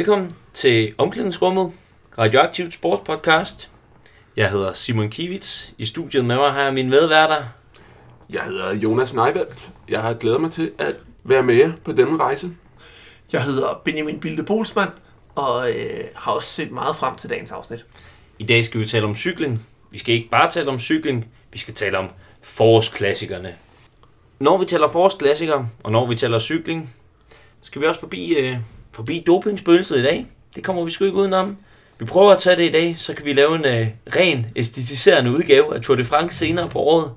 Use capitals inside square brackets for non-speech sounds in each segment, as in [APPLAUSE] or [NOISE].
velkommen til Omklædningsrummet, Radioaktivt Sportspodcast. Jeg hedder Simon Kivits. I studiet med mig har jeg mine medværter. Jeg hedder Jonas Neivelt. Jeg har glædet mig til at være med jer på denne rejse. Jeg hedder Benjamin Bilde Bolsmann, og øh, har også set meget frem til dagens afsnit. I dag skal vi tale om cykling. Vi skal ikke bare tale om cykling, vi skal tale om forårsklassikerne. Når vi taler forårsklassikere, og når vi taler cykling, skal vi også forbi, øh, forbi dopingspøgelset i dag. Det kommer vi sgu ikke udenom. Vi prøver at tage det i dag, så kan vi lave en øh, ren, æstetiserende udgave af Tour de France senere på året.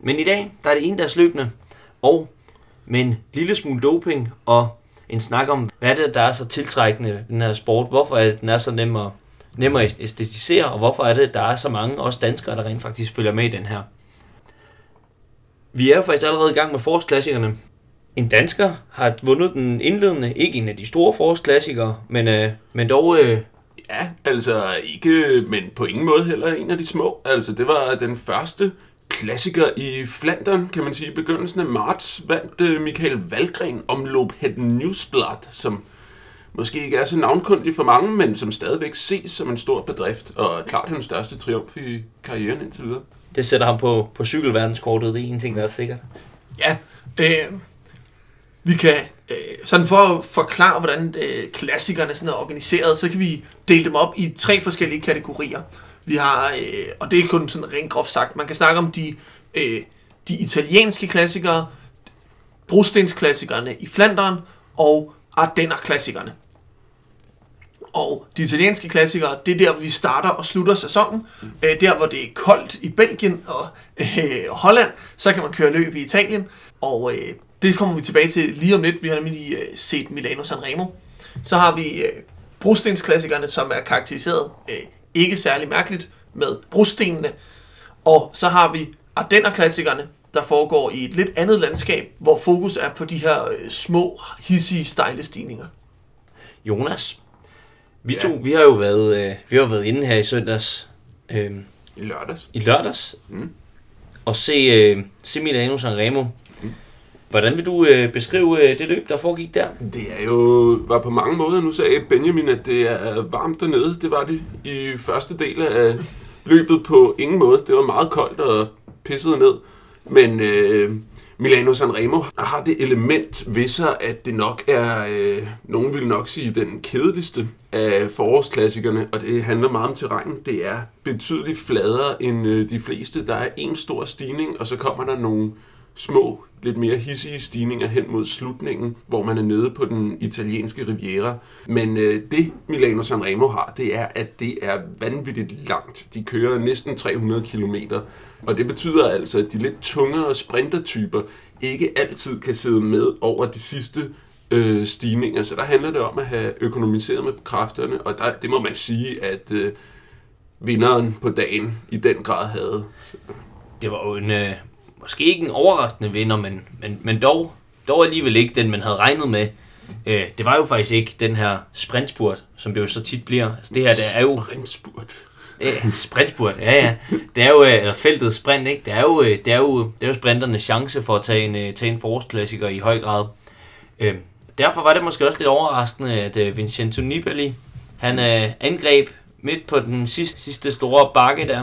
Men i dag, der er det en dags løbende, og med en lille smule doping, og en snak om, hvad det er der er så tiltrækkende ved den her sport? Hvorfor er det, den er så nem at, nem at æstetisere, og hvorfor er det, der er så mange, også danskere, der rent faktisk følger med i den her? Vi er jo faktisk allerede i gang med forårsklassikerne. En dansker har vundet den indledende, ikke en af de store forårsklassikere, men, øh, men dog øh, Ja, altså ikke, men på ingen måde heller en af de små. Altså det var den første klassiker i Flandern, kan man sige. I begyndelsen af marts vandt øh, Michael Valgren om Lob Het Newsblad, som måske ikke er så navnkundig for mange, men som stadigvæk ses som en stor bedrift, og klart den største triumf i karrieren indtil videre. det sætter ham på, på cykelverdenskortet. Det er en ting, der er sikkert. Ja, øh, vi kan, øh, sådan for at forklare, hvordan øh, klassikerne sådan er organiseret, så kan vi dele dem op i tre forskellige kategorier. Vi har, øh, og det er kun sådan rent groft sagt, man kan snakke om de, øh, de italienske klassikere, brostensklassikerne i Flandern og Ardenner-klassikerne. Og de italienske klassikere, det er der, vi starter og slutter sæsonen. Øh, der, hvor det er koldt i Belgien og øh, Holland, så kan man køre løb i Italien. Og øh, det kommer vi tilbage til lige om lidt. Vi har nemlig øh, set Milano Sanremo. Så har vi øh, brostensklassikerne, som er karakteriseret øh, ikke særlig mærkeligt med brostenene. Og så har vi Ardenner-klassikerne, der foregår i et lidt andet landskab, hvor fokus er på de her øh, små, hissige, stejle stigninger. Jonas, vi Ja. to, vi har jo været, øh, vi har været inde her i søndags, øh, I lørdags. i lørdags, Mm. og se, øh, se Milano Sanremo. Hvordan vil du øh, beskrive øh, det løb, der foregik der? Det er jo, var på mange måder, nu sagde Benjamin, at det er varmt dernede. Det var det i første del af løbet på ingen måde. Det var meget koldt og pisset ned. Men øh, Milano Sanremo har det element ved sig, at det nok er, øh, nogen vil nok sige, den kedeligste af forårsklassikerne, og det handler meget om terræn. Det er betydeligt fladere end øh, de fleste. Der er en stor stigning, og så kommer der nogle små, lidt mere hissige stigninger hen mod slutningen, hvor man er nede på den italienske riviera. Men øh, det Milano Sanremo har, det er, at det er vanvittigt langt. De kører næsten 300 km, og det betyder altså, at de lidt tungere sprintertyper ikke altid kan sidde med over de sidste øh, stigninger. Så der handler det om at have økonomiseret med kræfterne, og der, det må man sige, at øh, vinderen på dagen i den grad havde. Det var jo en, øh, måske ikke en overraskende vinder, men, men, men dog, dog alligevel ikke den, man havde regnet med. Øh, det var jo faktisk ikke den her sprintspurt, som det jo så tit bliver. Altså, det her, det er jo Sprintspurt. Ja, sprintspurt, ja ja. Det er jo øh, eller feltet sprint, ikke? Det er jo, øh, det er jo, det er jo sprinternes chance for at tage en, øh, tage en forårsklassiker i høj grad. Øh, derfor var det måske også lidt overraskende, at Vincenzo Nibali, han øh, angreb midt på den sidste, sidste store bakke der,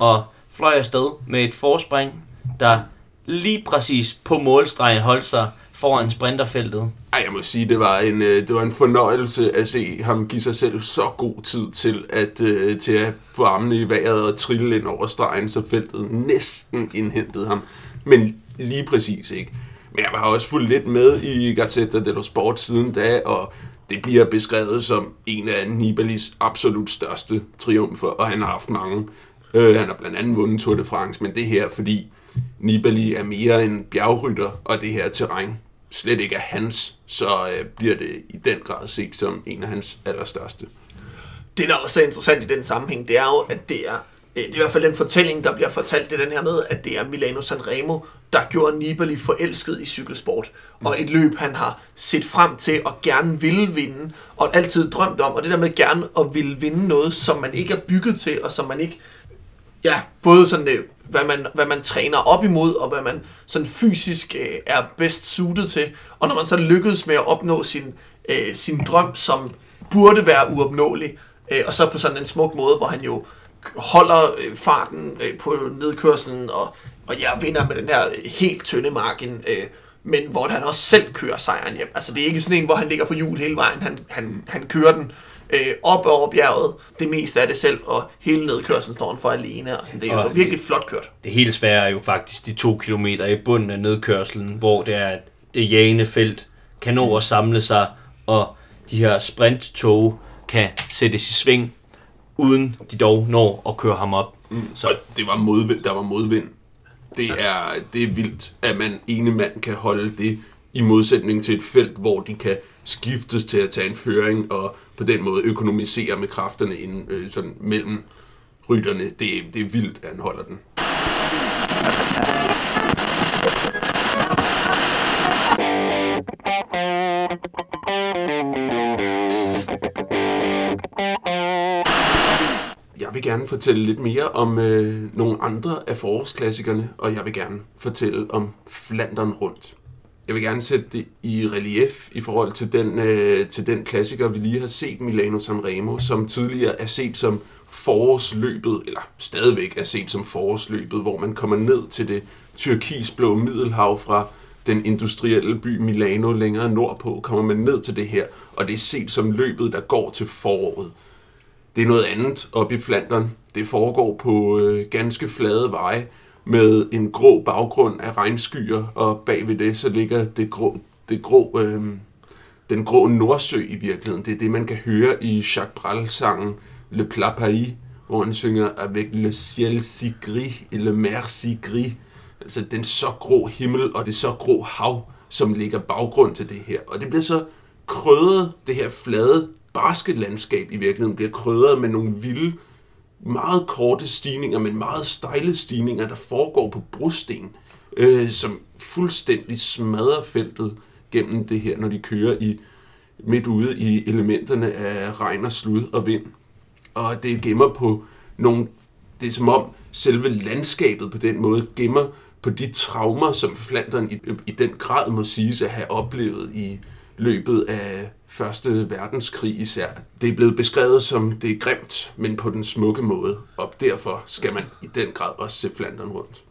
og fløj afsted med et forspring, der lige præcis på målstregen holdt sig foran sprinterfeltet. Ej, jeg må sige, det var en, øh, det var en fornøjelse at se ham give sig selv så god tid til at, øh, til at få armene i vejret og trille ind over stregen, så feltet næsten indhentede ham. Men lige præcis ikke. Men jeg har også fulgt lidt med i Gazzetta dello Sport siden da, og det bliver beskrevet som en af Nibalis absolut største triumfer, og han har haft mange. Øh, han har blandt andet vundet Tour de France, men det her, fordi Nibali er mere en bjergrytter, og det her terræn slet ikke er hans, så øh, bliver det i den grad set som en af hans allerstørste. det, der også er interessant i den sammenhæng, det er jo, at det er, øh, det er i hvert fald den fortælling, der bliver fortalt, det er den her med, at det er Milano Sanremo, der gjorde Nibali forelsket i cykelsport. Og et løb, han har set frem til og gerne ville vinde, og altid drømt om. Og det der med gerne at ville vinde noget, som man ikke er bygget til, og som man ikke ja, både sådan, øh, hvad, man, hvad man træner op imod, og hvad man sådan fysisk øh, er bedst suited til. Og når man så lykkedes med at opnå sin, øh, sin drøm som burde være uopnåelig. Øh, og så på sådan en smuk måde, hvor han jo holder øh, farten øh, på nedkørselen, og, og ja, vinder med den her øh, helt tynde margin, øh, men hvor han også selv kører sejren hjem. Altså det er ikke sådan en, hvor han ligger på hjul hele vejen, han, han, han kører den øh, op over bjerget, det meste af det selv, og hele nedkørslen står han for alene, og sådan. det er jo Og virkelig flot kørt. Det helt svære er jo faktisk de to kilometer i bunden af nedkørselen, hvor det er, det jagende felt kan nå at samle sig, og de her sprinttog kan sættes i sving, uden de dog når at køre ham op. Så det var modvind, der var modvind. Det er, det er vildt, at man ene mand kan holde det i modsætning til et felt, hvor de kan skiftes til at tage en føring og på den måde økonomisere med kræfterne inden, øh, sådan mellem rytterne. Det, det er vildt, at han holder den. Jeg vil gerne fortælle lidt mere om øh, nogle andre af forårsklassikerne, og jeg vil gerne fortælle om Flandern rundt. Jeg vil gerne sætte det i relief i forhold til den, øh, til den klassiker, vi lige har set, Milano Sanremo, som tidligere er set som forårsløbet, eller stadigvæk er set som forårsløbet, hvor man kommer ned til det tyrkisblå middelhav fra den industrielle by Milano længere nordpå, kommer man ned til det her, og det er set som løbet, der går til foråret. Det er noget andet oppe i Flandern. Det foregår på øh, ganske flade veje med en grå baggrund af regnskyer, og bagved det så ligger det grå, det grå, øh, den grå Nordsø i virkeligheden. Det er det, man kan høre i Jacques Brel-sangen Le Plat Pays, hvor han synger Avec le ciel si gris et le mer si gris. Altså den så grå himmel og det så grå hav, som ligger baggrund til det her. Og det bliver så krødret, det her flade, barske landskab i virkeligheden, bliver krødret med nogle vilde, meget korte stigninger, men meget stejle stigninger, der foregår på brosten, øh, som fuldstændig smadrer feltet gennem det her, når de kører i midt ude i elementerne af regn og slud og vind. Og det gemmer på nogle... Det er som om selve landskabet på den måde gemmer på de traumer, som Flandern i, i den grad må siges at have oplevet i løbet af Første Verdenskrig især. Det er blevet beskrevet som det er grimt, men på den smukke måde, og derfor skal man i den grad også se Flandern rundt.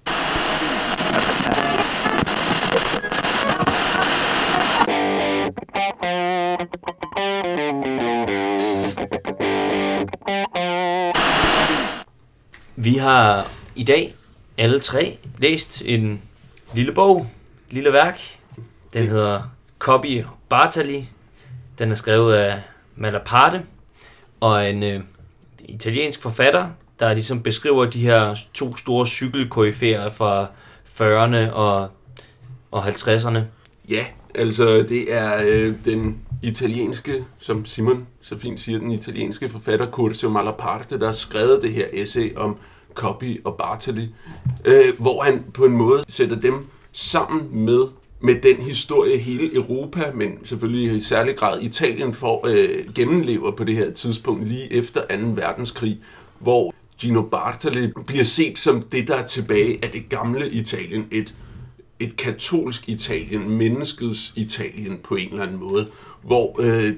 Vi har i dag alle tre læst en lille bog, et lille værk. Den hedder Copy Bartali. Den er skrevet af Malaparte og en øh, italiensk forfatter, der ligesom beskriver de her to store cykelkoryfærer fra 40'erne og, og 50'erne. Ja, altså det er øh, den italienske, som Simon så fint siger, den italienske forfatter Curzio Malaparte, der har skrevet det her essay om Coppi og Bartoli, øh, hvor han på en måde sætter dem sammen med med den historie hele Europa, men selvfølgelig i særlig grad Italien for øh, gennemlever på det her tidspunkt lige efter 2. verdenskrig, hvor Gino Bartoli bliver set som det, der er tilbage af det gamle Italien, et et katolsk Italien, menneskets Italien på en eller anden måde, hvor øh,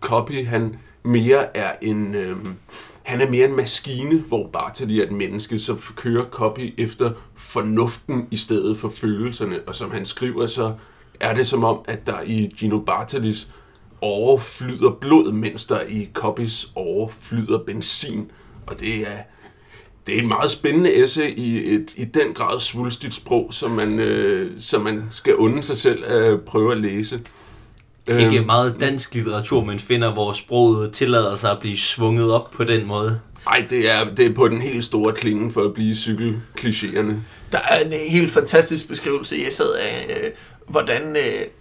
Coppi, han mere er en øh, han er mere en maskine, hvor Bartali er et menneske, så kører copy efter fornuften i stedet for følelserne, og som han skriver, så er det som om, at der i Gino Bartalis overflyder blod, mens der i Coppis overflyder benzin, og det er det er et meget spændende essay i et i den grad svulstigt sprog, som man, øh, som man skal unde sig selv at prøve at læse. Ikke Øhm, meget dansk litteratur, men finder, hvor sproget tillader sig at blive svunget op på den måde. Ej, det er, det er på den helt store klinge for at blive cykelklichéerne. Der er en øh, helt fantastisk beskrivelse i essayet af, øh, hvordan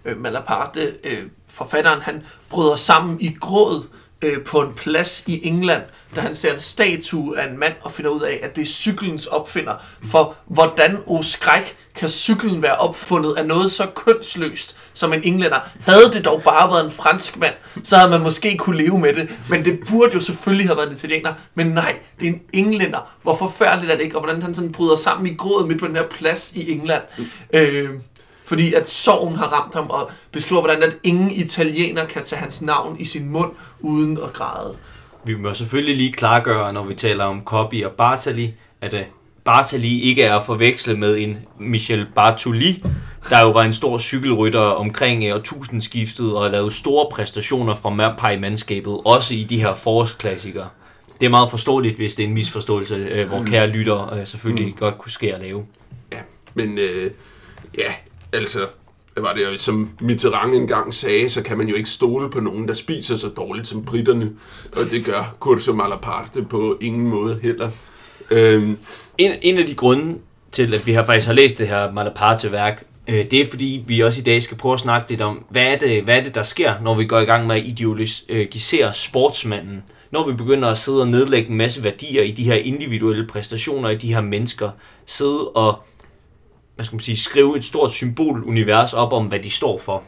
øh, Malaparte, øh, forfatteren, han bryder sammen i gråd øh, på en plads i England, da han ser en statue af en mand og finder ud af, at det er cyklens opfinder. For hvordan, o skræk, kan cyklen være opfundet af noget så kønsløst som en englænder? Havde det dog bare været en fransk mand, så havde man måske kunne leve med det. Men det burde jo selvfølgelig have været en italiener. Men nej, det er en englænder. Hvor forfærdeligt er det ikke? Og hvordan han sådan bryder sammen i grådet midt på den her plads i England. Øh, fordi at sorgen har ramt ham, og beskriver, hvordan at ingen italiener kan tage hans navn i sin mund uden at græde. Vi må selvfølgelig lige klargøre, når vi taler om Coppi og Bartali, at uh, Bartali ikke er at forveksle med en Michel Bartoli, der jo var en stor cykelrytter omkring uh, årtusindskiftet og lavede store præstationer fra Mærpej-mandskabet, også i de her forårsklassikere. Det er meget forståeligt, hvis det er en misforståelse, uh, hvor kære lytter uh, selvfølgelig mm. godt kunne ske at lave. Ja, men øh, ja, altså, hvad var det, som Mitterrand engang sagde, så kan man jo ikke stole på nogen, der spiser så dårligt som britterne, og det gør Curso Malaparte på ingen måde heller. Øhm, En, en af de grunde til, at vi har faktisk har læst det her Malaparte-værk, øh, det er fordi, vi også i dag skal prøve at snakke lidt om, hvad er det, hvad er det der sker, når vi går i gang med at ideologisere sportsmanden. Når vi begynder at sidde og nedlægge en masse værdier i de her individuelle præstationer, i de her mennesker, sidde og hvad skal man sige, skrive et stort symbolunivers op om, hvad de står for.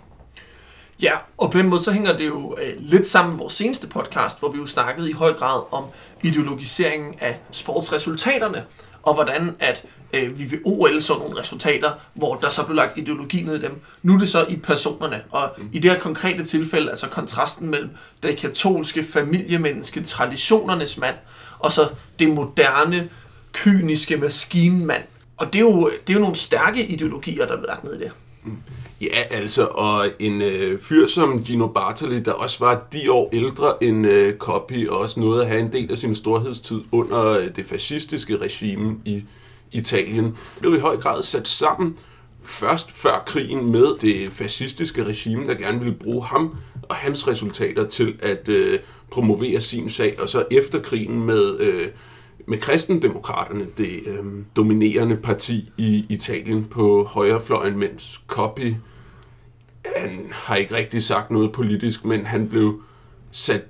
Ja, og på den måde så hænger det jo øh, lidt sammen med vores seneste podcast, hvor vi jo snakkede i høj grad om ideologiseringen af sportsresultaterne, og hvordan at øh, vi ved OL så nogle resultater, hvor der så blev lagt ideologi ned i dem. Nu er det så i personerne, og i det her konkrete tilfælde, altså kontrasten mellem det katolske familiemenneske, traditionernes mand, og så det moderne, kyniske maskinmand. Og det er jo, det er jo nogle stærke ideologier, der er lagt ned i det. Mm. Ja, altså, og en øh, fyr som Gino Bartoli, der også var de år ældre end øh, Coppi, og også nåede at have en del af sin storhedstid under øh, det fascistiske regime i Italien, blev i høj grad sat sammen først før krigen med det fascistiske regime, der gerne ville bruge ham og hans resultater til at øh, promovere sin sag, og så efter krigen med... Øh, med kristendemokraterne, det øh, dominerende parti i Italien på højrefløjen, mens Coppi, han har ikke rigtig sagt noget politisk, men han blev sat,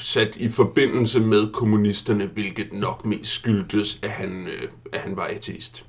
sat i forbindelse med kommunisterne, hvilket nok mest skyldtes, at han, øh, at han var ateist.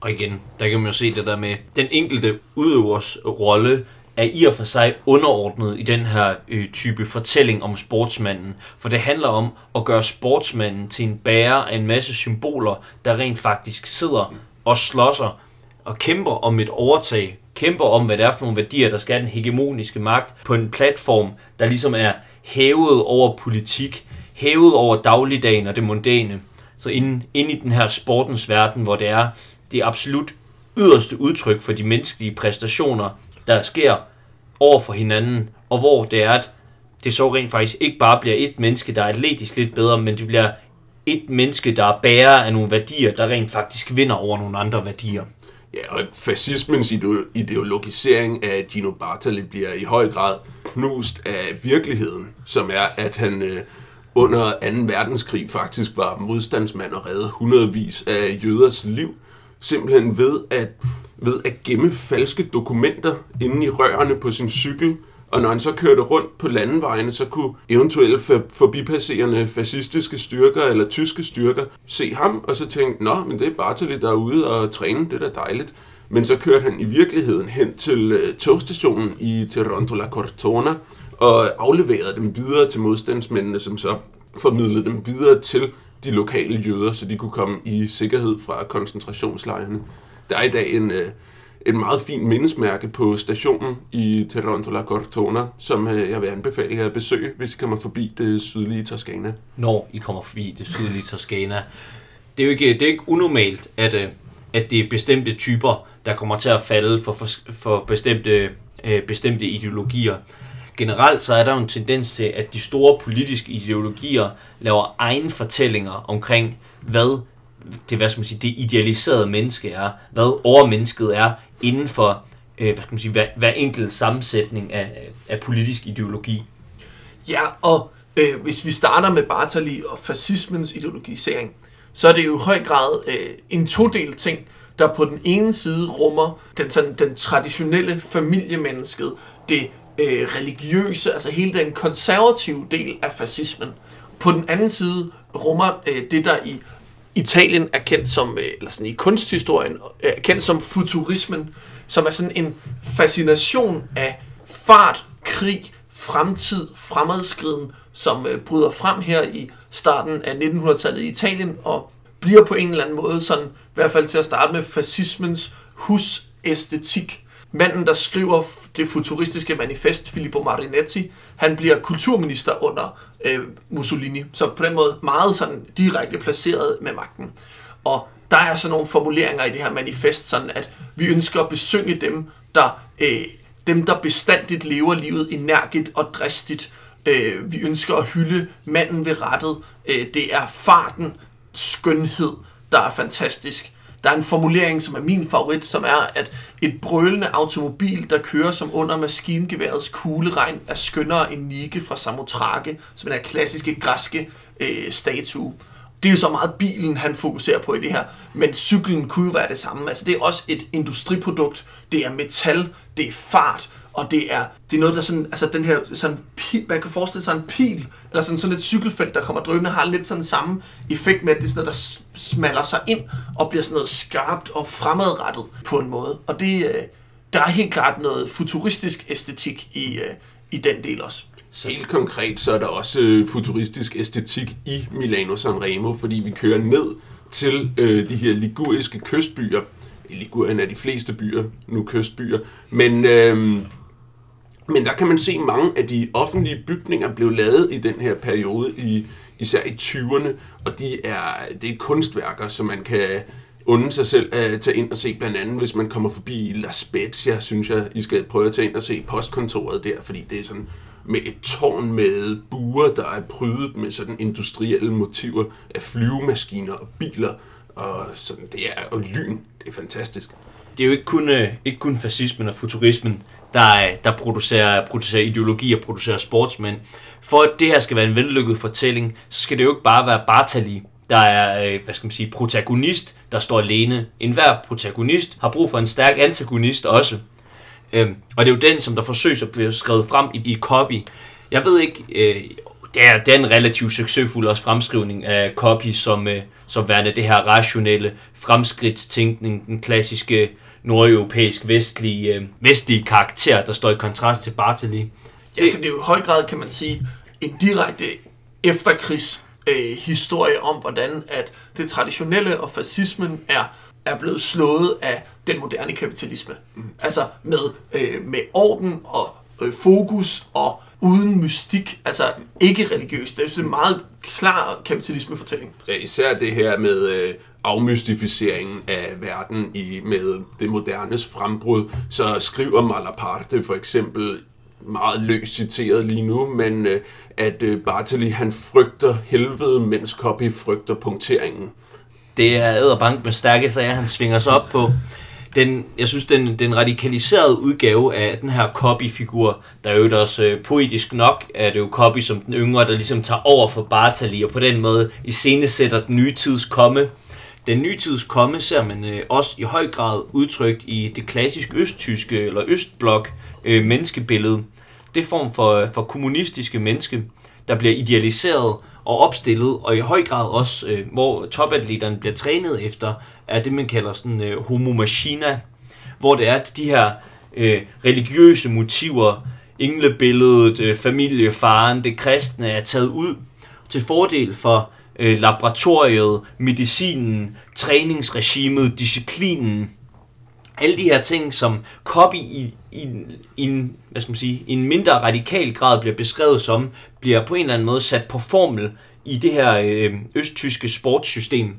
Og igen, der kan man jo se det der med, den enkelte udøvers rolle er i og for sig underordnet i den her øh, type fortælling om sportsmanden. For det handler om at gøre sportsmanden til en bærer af en masse symboler, der rent faktisk sidder og slåsser og kæmper om et overtag. Kæmper om, hvad det er for nogle værdier, der skal have den hegemoniske magt på en platform, der ligesom er hævet over politik, hævet over dagligdagen og det mondæne. Så inde, inde i den her sportens verden, hvor det er det absolut yderste udtryk for de menneskelige præstationer, der sker over for hinanden, og hvor det er, at det så rent faktisk ikke bare bliver et menneske, der er atletisk lidt bedre, men det bliver et menneske, der er bærer af nogle værdier, der rent faktisk vinder over nogle andre værdier. Ja, og fascismens ideologisering af Gino Bartali bliver i høj grad knust af virkeligheden, som er, at han øh, under 2. verdenskrig faktisk var modstandsmand og redde hundredvis af jøders liv, simpelthen ved at, ved at gemme falske dokumenter inde i rørene på sin cykel, og når han så kørte rundt på landevejene, så kunne eventuelle forbipasserende fascistiske styrker eller tyske styrker se ham, og så tænke, nå, men det er Bartoli, der er ude og træne, det er da dejligt. Men så kørte han i virkeligheden hen til øh, togstationen i Toronto La Cortona, og afleverede dem videre til modstandsmændene, som så formidlede dem videre til de lokale jøder, så de kunne komme i sikkerhed fra koncentrationslejrene. Der er i dag en, øh, et meget fint mindesmærke på stationen i Toronto La Cortona, som øh, jeg vil anbefale jer at besøge, hvis I kommer forbi det sydlige Toskana. når I kommer forbi det sydlige Toskana. Det er jo ikke, det er ikke unormalt, at, øh, at det er bestemte typer, der kommer til at falde for, for, for bestemte, øh, bestemte ideologier. Generelt så er der jo en tendens til, at de store politiske ideologier laver egne fortællinger omkring, hvad det, hvad skal man sige, det idealiserede menneske er, hvad overmennesket er inden for øh, hvad skal man sige, hver, hver enkelt sammensætning af, af politisk ideologi. Ja, og øh, hvis vi starter med Bartali og fascismens ideologisering, så er det jo i høj grad øh, en todel ting, der på den ene side rummer den, sådan, den traditionelle familiemennesket, det øh, religiøse, altså hele den konservative del af fascismen. På den anden side rummer øh, det, der i Italien er kendt som, øh, eller sådan i kunsthistorien, øh, er kendt som futurismen, som er sådan en fascination af fart, krig, fremtid, fremadskriden, som øh, bryder frem her i starten af 1900-tallet i Italien, og bliver på en eller anden måde sådan, i hvert fald til at starte med, fascismens hus æstetik. Manden, der skriver det futuristiske manifest, Filippo Marinetti, han bliver kulturminister under øh, Mussolini. Så på den måde meget sådan direkte placeret med magten. Og der er så nogle formuleringer i det her manifest, sådan at vi ønsker at besynge dem, der, øh, dem, der bestandigt lever livet energisk og dristigt. Øh, vi ønsker at hylde manden ved rettet. Øh, det er farten, skønhed, der er fantastisk. Der er en formulering, som er min favorit, som er, at et brølende automobil, der kører som under maskingeværets kugleregn, er skønnere end Nike fra Samotrake, som er den klassiske græske øh, statue. Det er jo så meget bilen, han fokuserer på i det her, men cyklen kunne jo være det samme. Altså, det er også et industriprodukt, det er metal, det er fart, og det er, det er noget, der sådan, altså den her, sådan, pil, man kan forestille sig en pil, eller sådan, sådan et cykelfelt, der kommer drøbende, har lidt sådan samme effekt med, at det er sådan noget, der smaller sig ind, og bliver sådan noget skarpt og fremadrettet på en måde. Og det, øh, der er helt klart noget futuristisk æstetik i, øh, i den del også. Så. Helt konkret så er der også øh, futuristisk æstetik i Milano Sanremo, fordi vi kører ned til øh, de her liguriske kystbyer. I Ligurien er de fleste byer nu kystbyer, men, øh, men der kan man se mange af de offentlige bygninger blev lavet i den her periode, i, især i 20'erne, og de er, det er kunstværker, som man kan unde sig selv at tage ind og se, blandt andet hvis man kommer forbi La Spezia, synes jeg, I skal prøve at tage ind og se postkontoret der, fordi det er sådan med et tårn med buer, der er prydet med sådan industrielle motiver af flyvemaskiner og biler, og sådan, det er og lyn. Det er fantastisk. Det er jo ikke kun, øh, ikke kun fascismen og futurismen, der, der producerer, producerer ideologi og producerer sportsmænd. For at det her skal være en vellykket fortælling, så skal det jo ikke bare være Bartali, der er, øh, hvad skal man sige, protagonist, der står alene. En hver protagonist har brug for en stærk antagonist også. Øhm, og det er jo den, som der forsøges at blive skrevet frem i, i copy. Jeg ved ikke, øh, det, er, det er en relativt succesfuld også fremskrivning af copy som, øh, som værende det her rationelle fremskridtstænkning, den klassiske nordeuropæisk vestlige, øh, vestlige karakter, der står i kontrast til Bartley. Ja, så det er jo i høj grad, kan man sige, en direkte efterkrigs øh, historie om, hvordan at det traditionelle og fascismen er er blevet slået af den moderne kapitalisme. Mm. Altså med, øh, med orden og øh, fokus og uden mystik, altså ikke religiøst. Det er en meget klar kapitalismefortælling. Ja, især det her med øh, afmystificeringen af verden i med det modernes frembrud, så skriver Malaparte for eksempel meget løst citeret lige nu, men øh, at øh, Bartoli han frygter helvede, mens Copy frygter punkteringen. Det er æderbank med stærke sager, han svinger sig op på. Den, jeg synes, den, den radikaliserede udgave af den her copy-figur, der er jo også øh, poetisk nok, er det jo copy som den yngre, der ligesom tager over for Bartali, og på den måde iscenesætter den nye tids komme. Den nye tids komme ser man øh, også i høj grad udtrykt i det klassiske østtyske eller østblok øh, menneskebillede. Det form for, for kommunistiske menneske, der bliver idealiseret og opstillet, og i høj grad også, øh, hvor topatleterne bliver trænet efter, er det, man kalder sådan øh, homo machina, hvor det er, at de her øh, religiøse motiver, englebilledet, øh, familiefaren, det kristne, er taget ud til fordel for øh, laboratoriet, medicinen, træningsregimet, disciplinen, alle de her ting, som copy i, i, i, en, hvad skal man sige, i en mindre radikal grad bliver beskrevet som, bliver på en eller anden måde sat på formel i det her øh, østtyske sportssystem,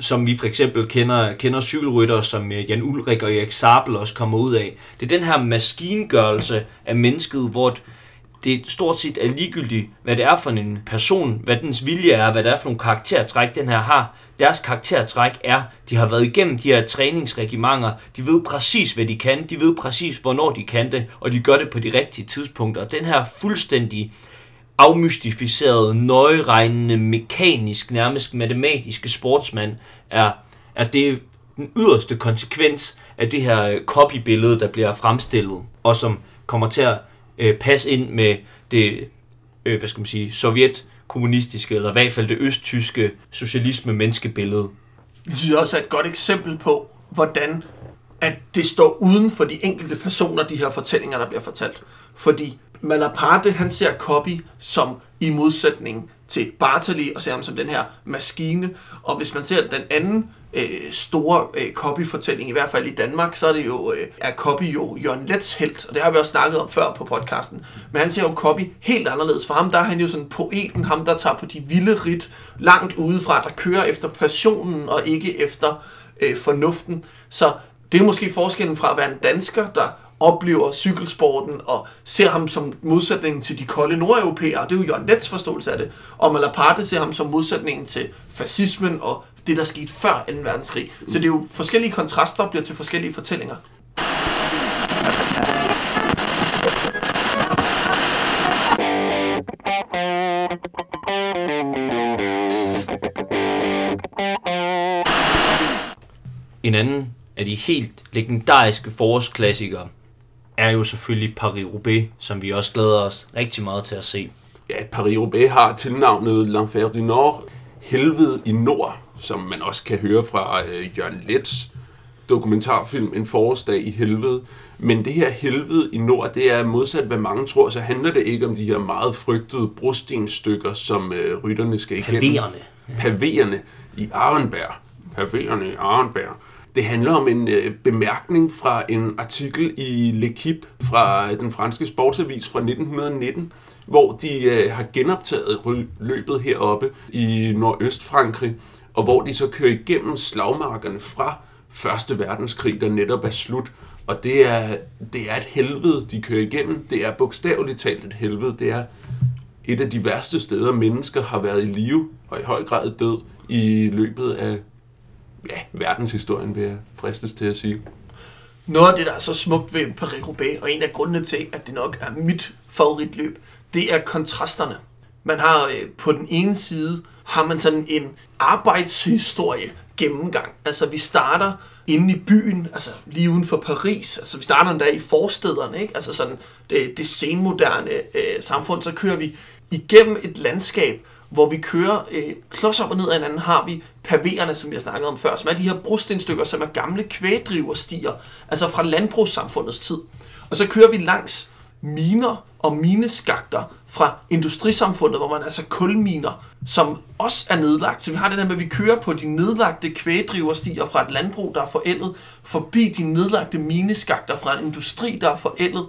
som vi for eksempel kender, kender cykelrytter som øh, Jan Ulrik og Erik Sabel også kommer ud af. Det er den her maskingørelse af mennesket, hvor det stort set er ligegyldigt, hvad det er for en person, hvad dens vilje er, hvad det er for nogle karaktertræk, den her har. Deres karaktertræk er, de har været igennem de her træningsregimenter, de ved præcis, hvad de kan, de ved præcis, hvornår de kan det, og de gør det på de rigtige tidspunkter. Den her fuldstændig afmystificerede, nøjeregnende, mekanisk, nærmest matematiske sportsmand, er, er det den yderste konsekvens af det her copybillede, der bliver fremstillet, og som kommer til at øh, passe ind med det, øh, hvad skal man sige, sovjet kommunistiske, eller i hvert fald det østtyske socialisme-menneskebillede. Det synes jeg også er et godt eksempel på, hvordan at det står uden for de enkelte personer, de her fortællinger, der bliver fortalt. Fordi Malaparte, han ser Copy som i modsætning til Bartali og ser ham som den her maskine. Og hvis man ser den anden øh, store øh, copy-fortælling, i hvert fald i Danmark, så er det jo, øh, er copy jo Jørgen Lets held, og det har vi også snakket om før på podcasten. Men han ser jo copy helt anderledes. For ham der er han jo sådan poeten, ham der tager på de vilde rit langt udefra, der kører efter passionen og ikke efter øh, fornuften. Så det er måske forskellen fra at være en dansker, der oplever cykelsporten og ser ham som modsætningen til de kolde nordeuropæere. Det er jo Jørgen Lets forståelse af det. Og Malaparte ser ham som modsætningen til fascismen og det, der skete før 2. verdenskrig. Så det er jo forskellige kontraster, der bliver til forskellige fortællinger. En anden af de helt legendariske forårsklassikere er jo selvfølgelig Paris-Roubaix, som vi også glæder os rigtig meget til at se. Ja, Paris-Roubaix har tilnavnet L'Enfer du Nord, Helvede i Nord, som man også kan høre fra øh, Jørgen Lets dokumentarfilm En forårsdag i helvede. Men det her helvede i nord, det er modsat hvad mange tror, så handler det ikke om de her meget frygtede brostenstykker, som øh, rytterne skal igennem. Pavererne. Pavererne i Arenberg. Pavererne i Arenberg. Det handler om en øh, bemærkning fra en artikel i L'Equipe fra den franske sportsavis fra 1919, hvor de øh, har genoptaget løbet heroppe i Nordøstfrankrig, og hvor de så kører igennem slagmarkerne fra Første Verdenskrig, der netop er slut. Og det er, det er et helvede, de kører igennem. Det er bogstaveligt talt et helvede. Det er et af de værste steder, mennesker har været i live og i høj grad død i løbet af ja, verdenshistorien, vil jeg fristes til at sige. Noget af det, der er så smukt ved Paris-Roubaix, og en af grundene til, at det nok er mit favoritløb, det er kontrasterne. Man har øh, på den ene side, har man sådan en arbejdshistorie gennemgang. Altså vi starter inde i byen, altså lige uden for Paris, altså vi starter endda i forstederne, ikke? altså sådan det, det senmoderne øh, samfund, så kører vi igennem et landskab, hvor vi kører øh, klods op og ned ad hinanden, har vi pavererne, som vi snakkede om før, som er de her brostenstykker, som er gamle kvægdriverstier, altså fra landbrugssamfundets tid. Og så kører vi langs miner og mineskakter fra industrisamfundet, hvor man altså kulminer, som også er nedlagt. Så vi har det der med, at vi kører på de nedlagte kvægdriverstier fra et landbrug, der er forældet, forbi de nedlagte mineskakter fra en industri, der er forældet.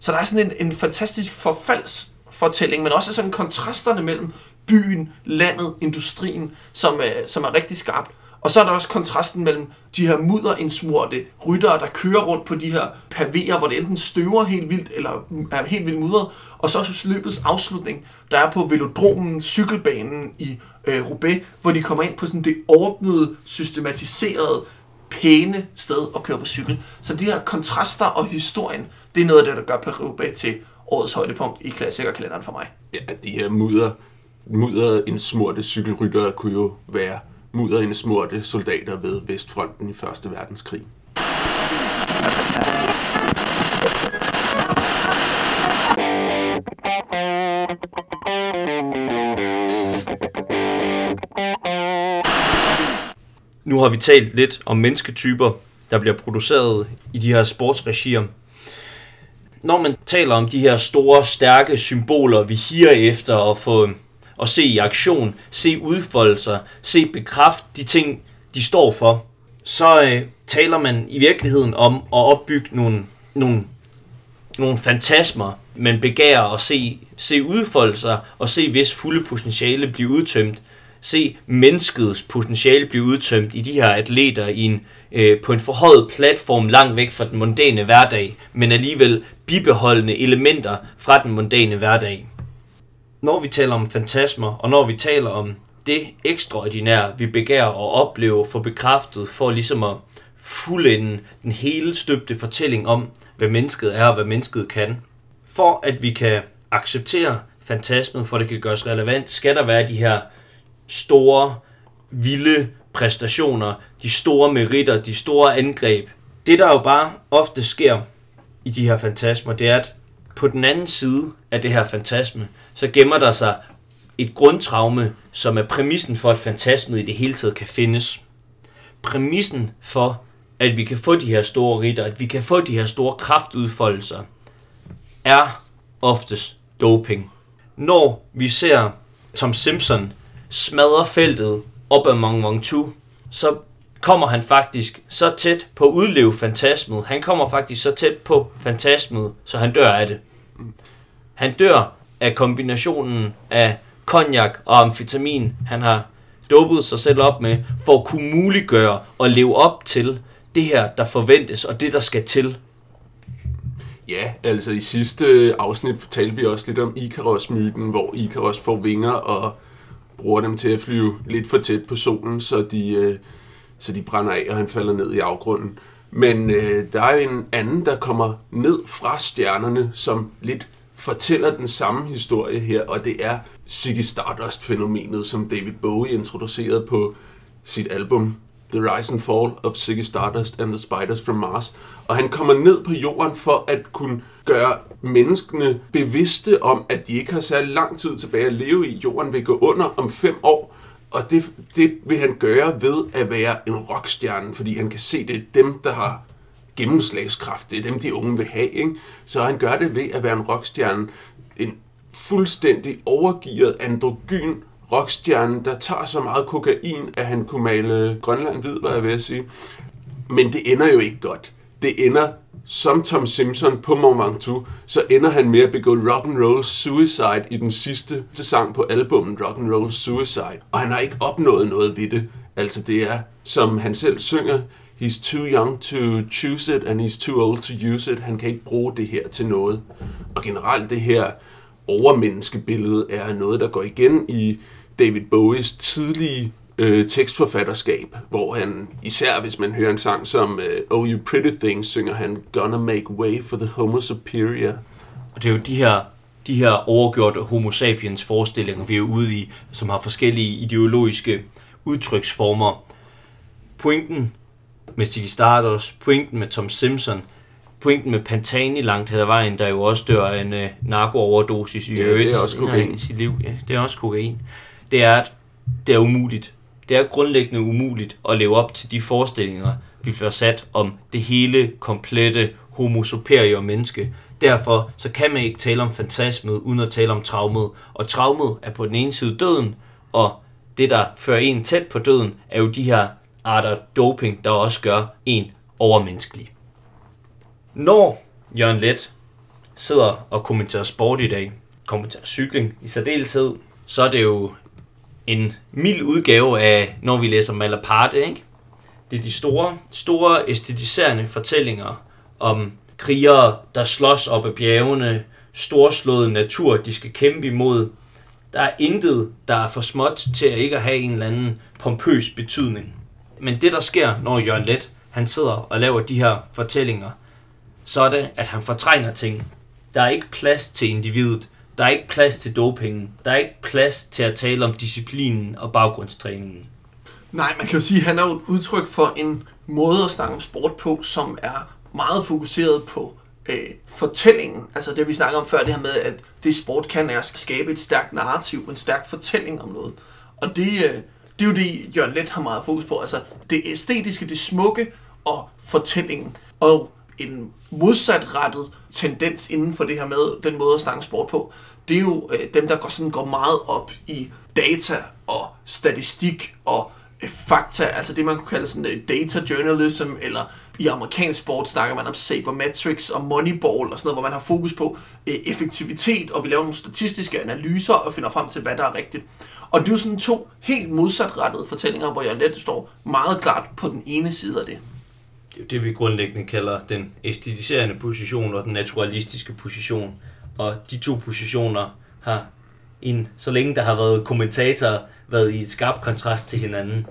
Så der er sådan en, en fantastisk forfaldsfortælling, men også sådan kontrasterne mellem byen, landet, industrien, som, er, som er rigtig skarpt. Og så er der også kontrasten mellem de her mudderindsmurte ryttere, der kører rundt på de her pavéer, hvor det enten støver helt vildt, eller er helt vildt mudret. Og så løbets afslutning, der er på velodromen, cykelbanen i øh, Roubaix, hvor de kommer ind på sådan det ordnede, systematiserede, pæne sted at køre på cykel. Så de her kontraster og historien, det er noget af det, der gør Paris-Roubaix til årets højdepunkt i klassikerkalenderen for mig. Ja, de her mudder, mudder indsmurte cykelryttere kunne jo være mudderindsmurte soldater ved Vestfronten i Første Verdenskrig. Nu har vi talt lidt om mennesketyper, der bliver produceret i de her sportsregier. Når man taler om de her store, stærke symboler, vi higer efter at få at se i aktion, se udfoldelser, se bekræft de ting, de står for, så øh, taler man i virkeligheden om at opbygge nogle, nogle, nogle fantasmer, man begærer at se, se udfoldelser og se hvis fulde potentiale blive udtømt. Se menneskets potentiale blive udtømt i de her atleter i en, øh, på en forhøjet platform langt væk fra den mundane hverdag, men alligevel bibeholdende elementer fra den mundane hverdag når vi taler om fantasmer, og når vi taler om det ekstraordinære, vi begærer at opleve, for bekræftet, for ligesom at fuldende den hele støbte fortælling om, hvad mennesket er og hvad mennesket kan. For at vi kan acceptere fantasmet, for at det kan gøres relevant, skal der være de her store, vilde præstationer, de store meritter, de store angreb. Det der jo bare ofte sker i de her fantasmer, det er, at på den anden side af det her fantasme, så gemmer der sig et grundtraume, som er præmissen for, at fantasmet i det hele taget kan findes. Præmissen for, at vi kan få de her store ritter, at vi kan få de her store kraftudfoldelser, er oftest doping. Når vi ser Tom Simpson smadre feltet op ad Mong Mong Tu, så kommer han faktisk så tæt på at udleve fantasmet. Han kommer faktisk så tæt på fantasmet, så han dør af det. Han dør af kombinationen af cognac og amfetamin, han har dopet sig selv op med, for at kunne muliggøre og leve op til det her, der forventes, og det, der skal til. Ja, altså i sidste afsnit fortalte vi også lidt om Ikaros-myten, hvor Ikaros får vinger og bruger dem til at flyve lidt for tæt på solen, så de, øh, så de brænder af, og han falder ned i afgrunden. Men øh, der er en anden, der kommer ned fra stjernerne, som lidt fortæller den samme historie her, og det er Ziggy Stardust-fænomenet, som David Bowie introducerede på sit album The Rise and Fall of Ziggy Stardust and the Spiders from Mars. Og han kommer ned på jorden for at kunne gøre menneskene bevidste om, at de ikke har særlig lang tid tilbage at leve i. Jorden vil gå under om fem år, og det, det vil han gøre ved at være en rockstjerne, fordi han kan se, det er dem, der har gennemslagskraft. Det er dem, de unge vil have. Ikke? Så han gør det ved at være en rockstjerne. En fuldstændig overgivet androgyn rockstjerne, der tager så meget kokain, at han kunne male Grønland hvid, var jeg ved at sige. Men det ender jo ikke godt. Det ender som Tom Simpson på Mont Ventoux, så ender han med at begå rock and roll suicide i den sidste sang på albummet Rock and Roll Suicide. Og han har ikke opnået noget ved det. Altså det er, som han selv synger, He's too young to choose it, and he's too old to use it. Han kan ikke bruge det her til noget. Og generelt det her overmenneskebillede er noget, der går igen i David Bowies tidlige øh, tekstforfatterskab, hvor han, især hvis man hører en sang som øh, Oh You Pretty Things, synger han Gonna Make Way for the Homo Superior. Og det er jo de her, de her overgjorte homo sapiens forestillinger, vi er ude i, som har forskellige ideologiske udtryksformer. Pointen med Ziggy Stardust, pointen med Tom Simpson, pointen med Pantani langt hen ad vejen, der jo også dør af en uh, narkooverdosis i Ja, øvrigt det er også kokain. i sit liv. Ja, det er også kokain. Det er, at det er umuligt. Det er grundlæggende umuligt at leve op til de forestillinger, vi får sat om det hele, komplette homo superior menneske. Derfor så kan man ikke tale om fantasmet, uden at tale om traumet. Og traumet er på den ene side døden, og det, der fører en tæt på døden, er jo de her arter doping, der også gør en overmenneskelig. Når Jørgen Let sidder og kommenterer sport i dag, kommenterer cykling i særdeleshed, så er det jo en mild udgave af, når vi læser Malaparte, ikke? Det er de store, store æstetiserende fortællinger om krigere, der slås op ad bjergene, storslået natur, de skal kæmpe imod. Der er intet, der er for småt til at ikke at have en eller anden pompøs betydning. Men det, der sker, når Jørgen Let han sidder og laver de her fortællinger, så er det, at han fortrænger ting. Der er ikke plads til individet. Der er ikke plads til dopingen. Der er ikke plads til at tale om disciplinen og baggrundstræningen. Nej, man kan jo sige, at han er jo et udtryk for en måde at snakke om sport på, som er meget fokuseret på øh, fortællingen. Altså det, vi snakker om før, det her med, at det sport kan er at skabe et stærkt narrativ, en stærk fortælling om noget. Og det, øh, det er jo det, Jørgen Let har meget fokus på. Altså det æstetiske, det smukke og fortællingen. Og en modsatrettet tendens inden for det her med den måde at snakke sport på, det er jo øh, dem, der går, sådan, går meget op i data og statistik og øh, fakta, altså det man kunne kalde sådan øh, data journalism, eller i amerikansk sport snakker man om sabermetrics og moneyball og sådan noget, hvor man har fokus på øh, effektivitet, og vi laver nogle statistiske analyser og finder frem til, hvad der er rigtigt. Og det er jo sådan to helt modsatrettede fortællinger, hvor jeg let står meget klart på den ene side af det. Det er jo det, vi grundlæggende kalder den æstetiserende position og den naturalistiske position. Og de to positioner har, en, så længe der har været kommentatorer, været i et skarpt kontrast til hinanden.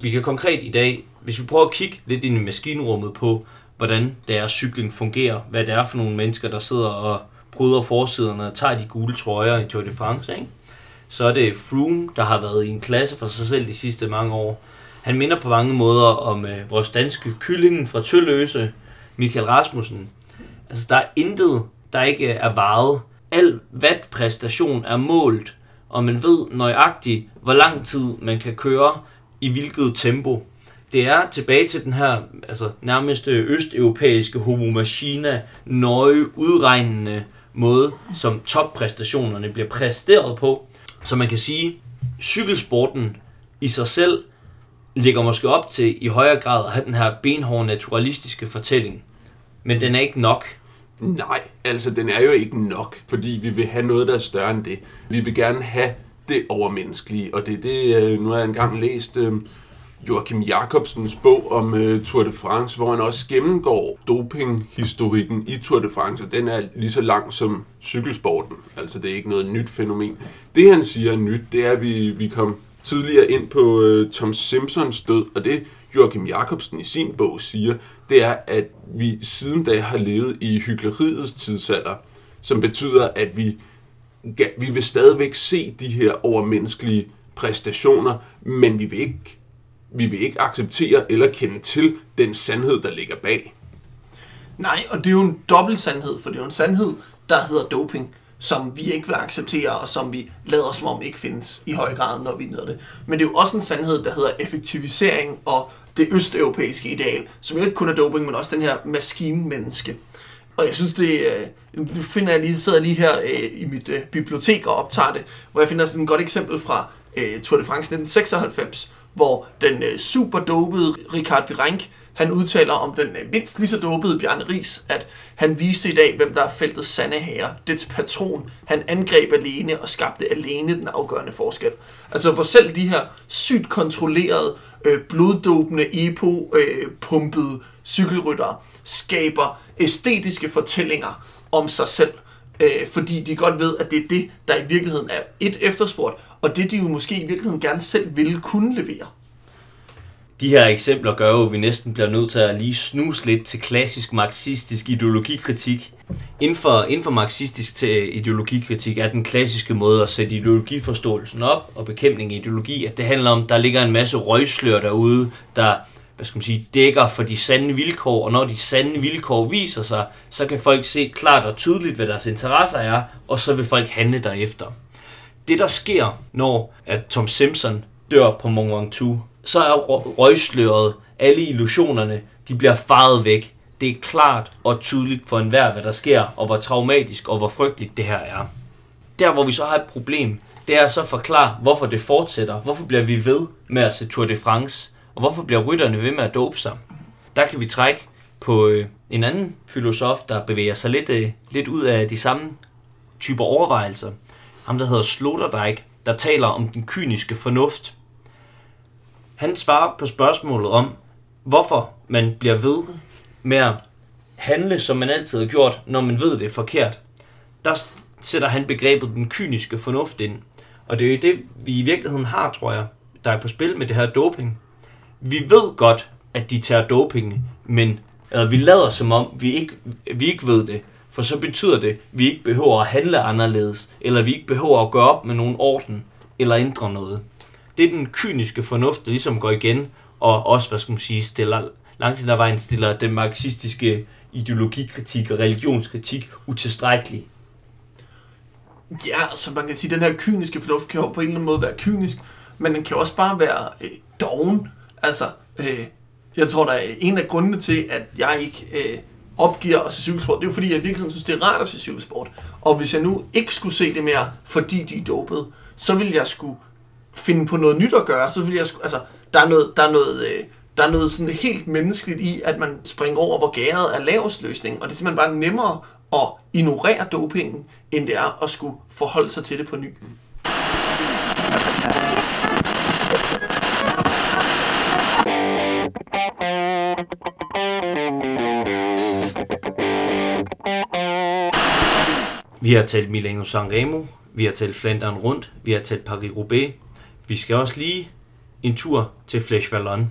Vi kan konkret i dag, hvis vi prøver at kigge lidt ind i maskinrummet på, hvordan deres cykling fungerer, hvad det er for nogle mennesker, der sidder og bryder forsiderne og tager de gule trøjer i Tour de France, ikke? så er det Froome, der har været i en klasse for sig selv de sidste mange år. Han minder på mange måder om øh, vores danske kyllingen fra Tølløse, Michael Rasmussen. Altså, der er intet, der ikke øh, er varet. Al wattpræstation er målt, og man ved nøjagtigt, hvor lang tid man kan køre i hvilket tempo. Det er tilbage til den her altså, nærmest øh, østeuropæiske homo machina, nøje udregnende måde, som toppræstationerne bliver præsteret på. Så man kan sige, cykelsporten i sig selv ligger måske op til i højere grad at have den her benhårde naturalistiske fortælling. Men den er ikke nok. Nej, altså den er jo ikke nok, fordi vi vil have noget, der er større end det. Vi vil gerne have det overmenneskelige, og det er det, øh, nu har jeg engang læst øh, Joachim Jacobsens bog om øh, Tour de France, hvor han også gennemgår dopinghistorikken i Tour de France, og den er lige så lang som cykelsporten. Altså det er ikke noget nyt fænomen. Det han siger er nyt, det er, at vi, vi kom tidligere ind på øh, Tom Simpsons død, og det Joachim Jacobsen i sin bog siger, det er, at vi siden da har levet i hyggeleriets tidsalder, som betyder, at vi, vi vil stadigvæk se de her overmenneskelige præstationer, men vi vil ikke vi vil ikke acceptere eller kende til den sandhed, der ligger bag. Nej, og det er jo en dobbelt sandhed, for det er jo en sandhed, der hedder doping, som vi ikke vil acceptere, og som vi lader som om ikke findes i høj grad, når vi nyder det. Men det er jo også en sandhed, der hedder effektivisering og det østeuropæiske ideal, som jo ikke kun er doping, men også den her maskinmenneske. Og jeg synes, det øh, nu finder jeg lige, sidder jeg lige her øh, i mit øh, bibliotek og optager det, hvor jeg finder sådan et godt eksempel fra øh, Tour de France 1996, hvor den øh, super dopede Richard Virenk, han udtaler om den øh, mindst lige så dopede Bjarne Ries, at han viste i dag, hvem der er feltets sande herre, dets patron. Han angreb alene og skabte alene den afgørende forskel. Altså hvor selv de her sygt kontrollerede, øh, bloddopende, epo-pumpede øh, cykelryttere skaber æstetiske fortællinger om sig selv, øh, fordi de godt ved, at det er det, der i virkeligheden er et efterspurgt, og det de jo måske i virkeligheden gerne selv ville kunne levere. De her eksempler gør jo, at vi næsten bliver nødt til at lige snuse lidt til klassisk marxistisk ideologikritik. Inden for, inden for marxistisk til øh, ideologikritik er den klassiske måde at sætte ideologiforståelsen op og bekæmpning af ideologi, at det handler om, at der ligger en masse røgslør derude, der hvad skal man sige, dækker for de sande vilkår, og når de sande vilkår viser sig, så kan folk se klart og tydeligt, hvad deres interesser er, og så vil folk handle derefter det der sker, når at Tom Simpson dør på Mont Ventoux, så er røgsløret, alle illusionerne, de bliver faret væk. Det er klart og tydeligt for enhver, hvad der sker, og hvor traumatisk og hvor frygteligt det her er. Der, hvor vi så har et problem, det er så at forklare, hvorfor det fortsætter. Hvorfor bliver vi ved med at se Tour de France? Og hvorfor bliver rytterne ved med at dope sig? Der kan vi trække på øh, en anden filosof, der bevæger sig lidt, øh, lidt ud af de samme typer overvejelser ham der hedder Sloterdijk, der taler om den kyniske fornuft. Han svarer på spørgsmålet om, hvorfor man bliver ved med at handle, som man altid har gjort, når man ved, det er forkert. Der sætter han begrebet den kyniske fornuft ind. Og det er jo det, vi i virkeligheden har, tror jeg, der er på spil med det her doping. Vi ved godt, at de tager doping, men eller vi lader som om, vi ikke, vi ikke ved det. For så betyder det, at vi ikke behøver at handle anderledes, eller vi ikke behøver at gøre op med nogen orden, eller ændre noget. Det er den kyniske fornuft, der ligesom går igen, og også, hvad skal man sige, stiller, langt hen ad vejen stiller den marxistiske ideologikritik og religionskritik utilstrækkelig. Ja, altså man kan sige, at den her kyniske fornuft kan jo på en eller anden måde være kynisk, men den kan også bare være øh, doven. Altså, øh, jeg tror, der er en af grundene til, at jeg ikke øh, opgiver at se cykelsport, det er jo fordi, jeg virkelig synes, det er rart at se cykelsport. Og hvis jeg nu ikke skulle se det mere, fordi de er dopet, så ville jeg skulle finde på noget nyt at gøre. Så ville jeg skulle, altså, der er noget, der er noget, øh, der er noget sådan helt menneskeligt i, at man springer over, hvor gæret er lavest løsning. Og det er simpelthen bare nemmere at ignorere dopingen, end det er at skulle forholde sig til det på ny. Vi har talt Milano Sanremo, vi har talt Flandern rundt, vi har talt Paris-Roubaix. Vi skal også lige en tur til Flèche Wallonne.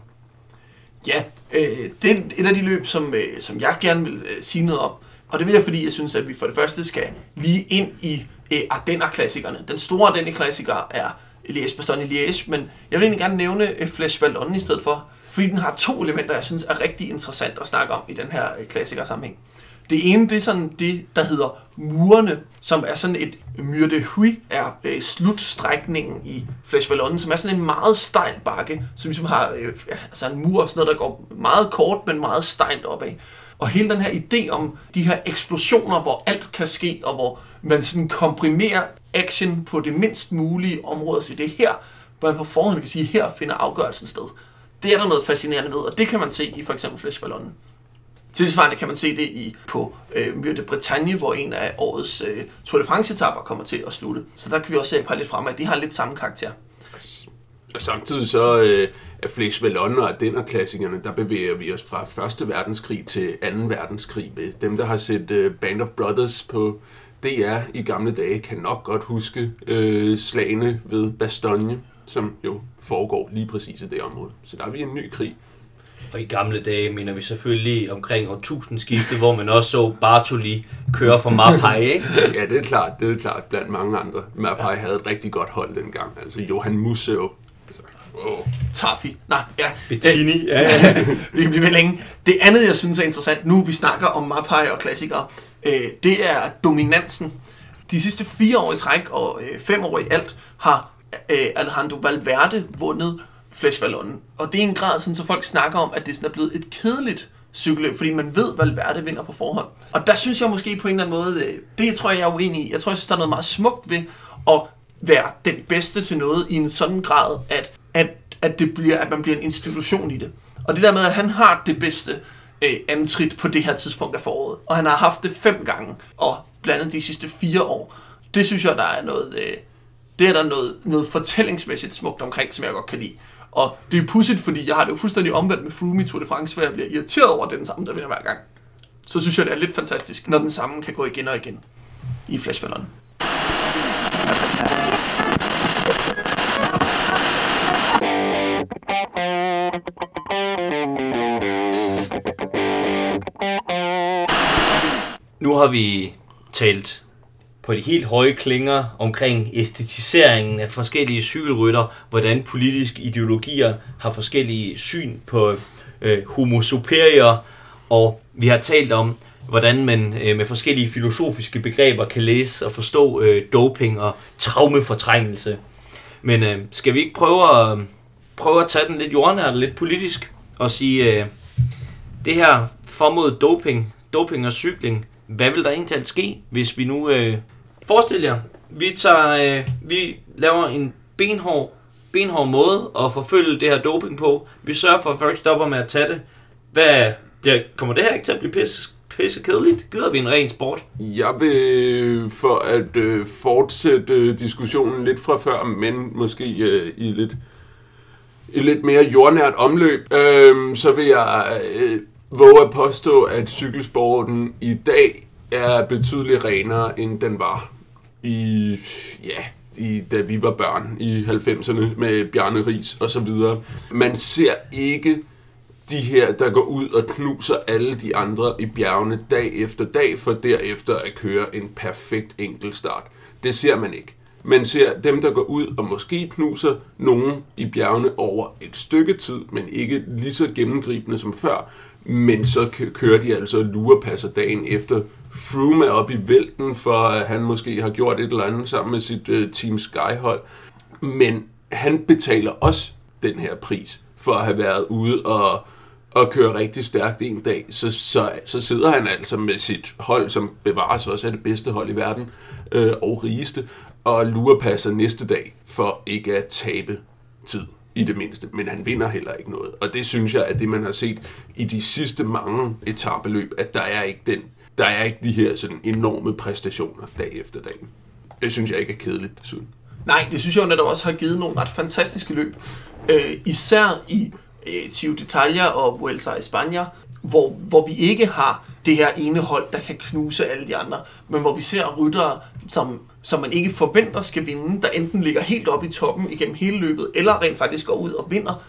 Ja, øh, det er et af de løb, som, øh, som jeg gerne vil øh, sige noget om. Og det vil jeg, fordi jeg synes, at vi for det første skal lige ind i øh, Ardenner-klassikerne. Den store Ardenner-klassiker er Liège-Bastogne-Liège, men jeg vil egentlig gerne nævne øh, Flèche Wallonne i stedet for, fordi den har to elementer, jeg synes er rigtig interessant at snakke om i den her øh, klassiker-sammenhæng. Det ene, det er sådan det, der hedder murene, som er sådan et Myrdehui, Huy, er øh, slutstrækningen i Flash Vallon, som er sådan en meget stejl bakke, som ligesom har øh, altså en mur, sådan noget, der går meget kort, men meget stejlt opad. Og hele den her idé om de her eksplosioner, hvor alt kan ske, og hvor man sådan komprimerer action på det mindst mulige område, så det er her, hvor man på forhånd kan sige, her finder afgørelsen sted. Det er der noget fascinerende ved, og det kan man se i for eksempel Flash Ballonen. Tilsvarende kan man se det i på øh, Myrte Bretagne, hvor en af årets øh, Tour de France-etapper kommer til at slutte. Så der kan vi også se et par lidt frem, at de har lidt samme karakter. Og samtidig så øh, er Flesh Vallon og den klassikerne, der bevæger vi os fra 1. verdenskrig til 2. verdenskrig. Dem, der har set øh, Band of Brothers på DR i gamle dage, kan nok godt huske øh, slagene ved Bastogne, som jo foregår lige præcis i det område. Så der er vi en ny krig. Og i gamle dage mener vi selvfølgelig omkring årtusindskiftet, hvor man også så Bartoli køre for Mapai, ikke? ja, det er klart, det er klart blandt mange andre. Mapai ja. havde et rigtig godt hold dengang. Altså Johan Museo. Altså, oh. Tafi. Nej, ja. Bettini, øh, ja. ja. [LAUGHS] vi kan blive ved længe. Det andet, jeg synes er interessant, nu vi snakker om Mapai og klassikere, øh, det er dominansen. De sidste fire år i træk og øh, fem år i alt har øh, Alejandro Valverde vundet Flash Vallon. Og det er en grad, sådan, så folk snakker om, at det sådan er blevet et kedeligt cykelløb, fordi man ved, hvad Valverde vinder på forhånd. Og der synes jeg måske på en eller anden måde, øh, det tror jeg, jeg er uenig i. Jeg tror, jeg synes, der er noget meget smukt ved at være den bedste til noget i en sådan grad, at, at, at, det bliver, at man bliver en institution i det. Og det der med, at han har det bedste øh, antrit på det her tidspunkt af foråret, og han har haft det fem gange, og blandt andet de sidste fire år, det synes jeg, der er noget... Øh, det er der noget, noget fortællingsmæssigt smukt omkring, som jeg godt kan lide. Og det er pudsigt, fordi jeg har det jo fuldstændig omvendt med Froome i Tour de France, hvor jeg bliver irriteret over den samme, der vinder hver gang. Så synes jeg, det er lidt fantastisk, når den samme kan gå igen og igen i flashfælderne. Nu har vi talt på de helt høje klinger omkring æstetiseringen af forskellige cykelrytter, hvordan politiske ideologier har forskellige syn på øh, homo superior, og vi har talt om, hvordan man øh, med forskellige filosofiske begreber kan læse og forstå øh, doping og traumefortrængelse. Men øh, skal vi ikke prøve at, øh, prøve at tage den lidt jordnært, lidt politisk, og sige, øh, det her formod doping, doping og cykling, hvad vil der egentlig ske, hvis vi nu øh, Forestil jer, vi, tager, øh, vi laver en benhård, benhård måde at forfølge det her doping på. Vi sørger for, at folk stopper med at tage det. Hvad, bliver, kommer det her ikke til at blive pisse, pisse kedeligt? Gider vi en ren sport? Jeg vil, for at øh, fortsætte øh, diskussionen lidt fra før, men måske øh, i lidt i lidt mere jordnært omløb, øh, så vil jeg øh, våge at påstå, at cykelsporten i dag er betydeligt renere, end den var i, ja, i, da vi var børn i 90'erne med Bjarne Ries og så videre. Man ser ikke de her, der går ud og knuser alle de andre i bjergene dag efter dag, for derefter at køre en perfekt enkeltstart. Det ser man ikke. Man ser dem, der går ud og måske knuser nogen i bjergene over et stykke tid, men ikke lige så gennemgribende som før. Men så kører de altså lurepasser dagen efter Froome er oppe i vælten, for at han måske har gjort et eller andet sammen med sit øh, Team Sky-hold. Men han betaler også den her pris for at have været ude og, og køre rigtig stærkt en dag. Så, så, så sidder han altså med sit hold, som bevares også af det bedste hold i verden øh, og rigeste, og lurepasser næste dag for ikke at tabe tid i det mindste, men han vinder heller ikke noget. Og det synes jeg, at det man har set i de sidste mange etabeløb, at der er ikke den der er ikke de her sådan enorme præstationer dag efter dag. Det synes jeg ikke er kedeligt desuden. Nej, det synes jeg jo netop også har givet nogle ret fantastiske løb. Øh, især i øh, Tio d'Italia og Vuelta a España, hvor, hvor vi ikke har det her ene hold, der kan knuse alle de andre, men hvor vi ser ryttere, som, som man ikke forventer skal vinde, der enten ligger helt oppe i toppen igennem hele løbet, eller rent faktisk går ud og vinder,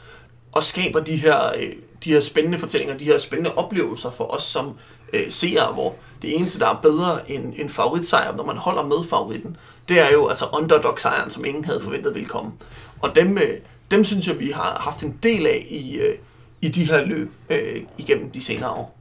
og skaber de her, øh, de her spændende fortællinger, de her spændende oplevelser for os som øh, seere, hvor det eneste, der er bedre end en favoritsejr, når man holder med favoritten, det er jo altså underdog-sejren, som ingen havde forventet ville komme. Og dem, øh, dem synes jeg, vi har haft en del af i, øh, i de her løb øh, igennem de senere år.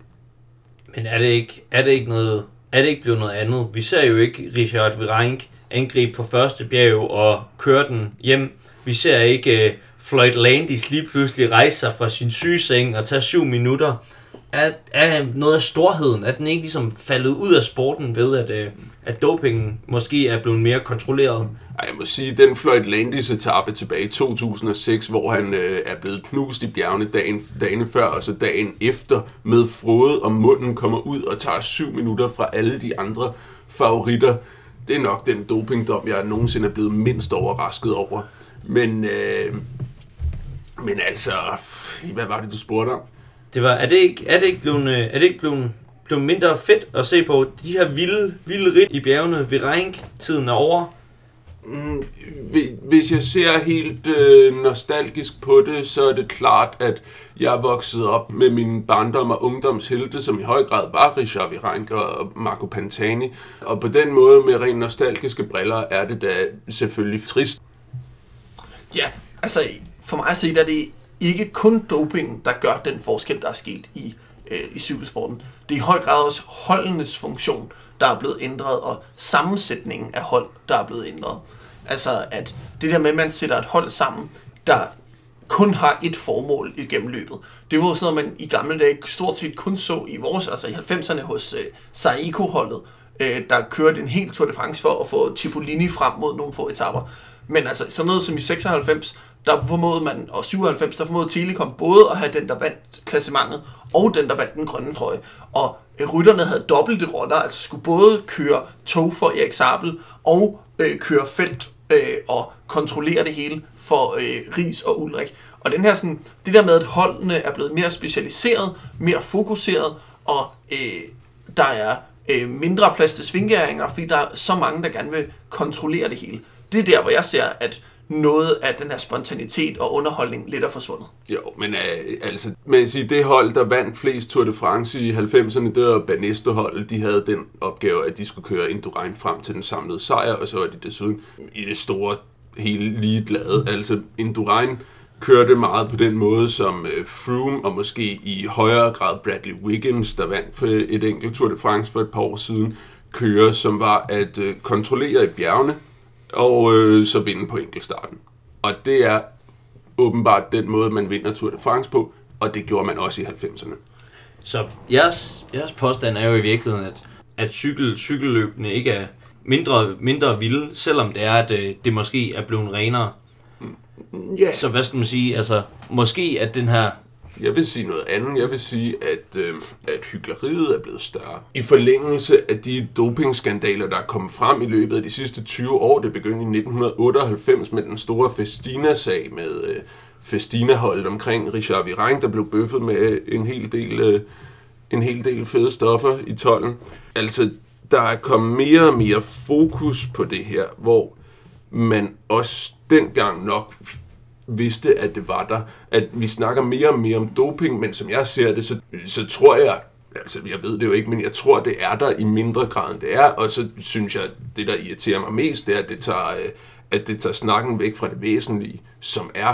Men er det ikke, er det ikke noget, er det ikke blevet noget andet? Vi ser jo ikke Richard Virenk angribe på første bjerg og køre den hjem. Vi ser ikke øh, Floyd Landis lige pludselig rejse sig fra sin sygeseng og tage syv minutter er, er noget af storheden, at den ikke ligesom faldet ud af sporten ved, at, øh, at dopingen måske er blevet mere kontrolleret? Ej, jeg må sige, den Floyd Landis etape tilbage i 2006, hvor han øh, er blevet knust i bjergene dagen, dagen før, og så dagen efter med frode og munden kommer ud og tager syv minutter fra alle de andre favoritter. Det er nok den dopingdom, jeg nogensinde er blevet mindst overrasket over. Men, øh, men altså, hvad var det, du spurgte om? Det var, er det ikke, er det ikke blevet, øh, er det ikke blevet, blevet mindre fedt at se på de her vilde, vilde rit i bjergene ved Reink-tiden er over? Mm, hvi- Hvis jeg ser helt øh, nostalgisk på det, så er det klart, at jeg er vokset op med min barndom og ungdomshelte, som i høj grad var Richard Virenk og Marco Pantani. Og på den måde, med rent nostalgiske briller, er det da selvfølgelig trist. Ja, altså for mig at se, er det ikke kun doping, der gør den forskel, der er sket i, øh, i cykelsporten. Det er i høj grad også holdenes funktion, der er blevet ændret, og sammensætningen af hold, der er blevet ændret. Altså at det der med, at man sætter et hold sammen, der kun har et formål i gennemløbet. Det var sådan noget, man i gamle dage stort set kun så i vores, altså i 90'erne hos øh, Saiko-holdet, øh, der kørte en helt Tour de France for at få Cipollini frem mod nogle få etapper. Men altså sådan noget som i 96, der formåede man, og 97, der formåede Telekom både at have den, der vandt klassementet, og den, der vandt den grønne trøje. Og øh, rytterne havde dobbelte roller, altså skulle både køre tog for Erik Sabel, og øh, køre felt øh, og kontrollere det hele for øh, Ries og Ulrik. Og den her sådan, det der med, at holdene er blevet mere specialiseret, mere fokuseret, og øh, der er øh, mindre plads til svingæringer, fordi der er så mange, der gerne vil kontrollere det hele. Det er der, hvor jeg ser, at noget af den her spontanitet og underholdning lidt er forsvundet. Jo, men øh, altså, man kan sige, det hold, der vandt flest Tour de France i 90'erne, det var Banesto-holdet. De havde den opgave, at de skulle køre Indurain frem til den samlede sejr, og så var de desuden i det store hele ligeglade. Altså, Indurain kørte meget på den måde, som øh, Froome og måske i højere grad Bradley Wiggins, der vandt for et enkelt Tour de France for et par år siden, kører, som var at øh, kontrollere i bjergene, og øh, så vinde på enkeltstarten. Og det er åbenbart den måde, man vinder Tour de France på, og det gjorde man også i 90'erne. Så jeres, jeres påstand er jo i virkeligheden, at, at cykel, cykelløbene ikke er mindre, mindre vilde, selvom det er, at øh, det måske er blevet renere. Ja, Så hvad skal man sige, altså måske at den her, jeg vil sige noget andet. Jeg vil sige, at, øh, at hyggeleriet er blevet større. I forlængelse af de dopingskandaler, der er kommet frem i løbet af de sidste 20 år, det begyndte i 1998 med den store Festina-sag med øh, Festina-holdet omkring Richard Virenk, der blev bøffet med øh, en hel del, øh, en hel del fede stoffer i tollen. Altså, der er kommet mere og mere fokus på det her, hvor man også dengang nok vidste, at det var der. At vi snakker mere og mere om doping, men som jeg ser det, så, så tror jeg, altså jeg ved det jo ikke, men jeg tror, det er der i mindre grad, end det er. Og så synes jeg, det der irriterer mig mest, det er, at det tager, øh, at det tager snakken væk fra det væsentlige, som er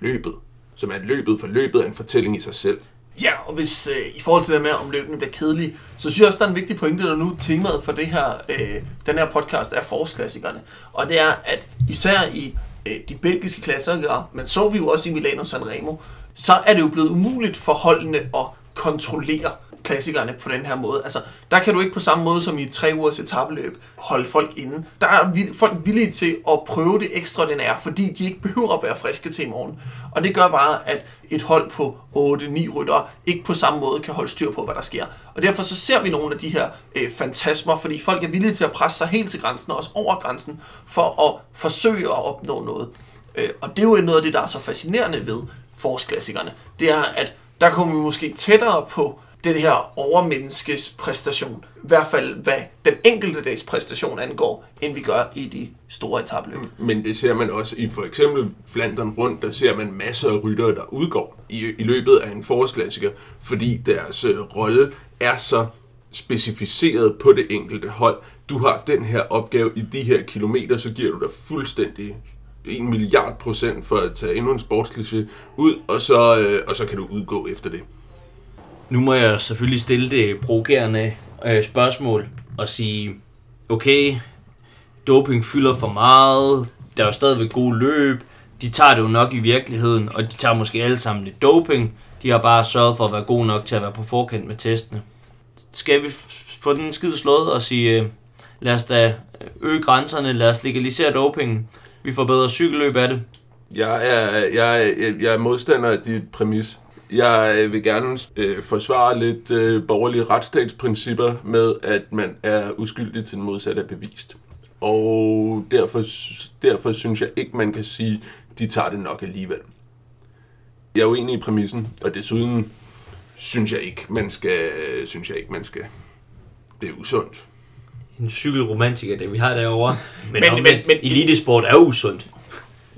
løbet. Som er løbet, for løbet er en fortælling i sig selv. Ja, og hvis øh, i forhold til det med, om løbene bliver kedelige, så synes jeg også, der er en vigtig pointe, der nu temaet for det her, øh, den her podcast er forårsklassikerne. Og det er, at især i øh, de belgiske klassikere, men så vi jo også i Milano Sanremo, så er det jo blevet umuligt for holdene at kontrollere klassikerne på den her måde. Altså, der kan du ikke på samme måde som i tre ugers etabeløb holde folk inde. Der er vi- folk villige til at prøve det ekstraordinære, fordi de ikke behøver at være friske til i morgen. Og det gør bare, at et hold på 8-9 ryttere ikke på samme måde kan holde styr på, hvad der sker. Og derfor så ser vi nogle af de her øh, fantasmer, fordi folk er villige til at presse sig helt til grænsen, og også over grænsen, for at forsøge at opnå noget. Øh, og det er jo noget af det, der er så fascinerende ved forårsklassikerne. Det er, at der kommer vi måske tættere på det her overmenneskes præstation. I hvert fald, hvad den enkelte dags præstation angår, end vi gør i de store etabløb. Men det ser man også i for eksempel Flandern rundt, der ser man masser af ryttere, der udgår i, i løbet af en forårsklassiker, fordi deres øh, rolle er så specificeret på det enkelte hold. Du har den her opgave i de her kilometer, så giver du dig fuldstændig en milliard procent for at tage endnu en sportskliché ud, og så, øh, og så kan du udgå efter det nu må jeg selvfølgelig stille det provokerende øh, spørgsmål og sige, okay, doping fylder for meget, der er jo stadigvæk gode løb, de tager det jo nok i virkeligheden, og de tager måske alle sammen lidt doping. De har bare sørget for at være gode nok til at være på forkant med testene. Skal vi få den skid slået og sige, øh, lad os da øh, øge grænserne, lad os legalisere dopingen, vi får bedre cykelløb af det. Jeg er, jeg, er, jeg er modstander af dit præmis. Jeg øh, vil gerne øh, forsvare lidt øh, borgerlige retsstatsprincipper med, at man er uskyldig til den modsatte er bevist. Og derfor, derfor synes jeg ikke, man kan sige, de tager det nok alligevel. Jeg er uenig i præmissen, og desuden synes jeg ikke, man skal, synes jeg ikke, man skal. Det er usundt. En cykelromantiker, det vi har derovre. Men, Men- men, men- men, men- men elitesport er usundt.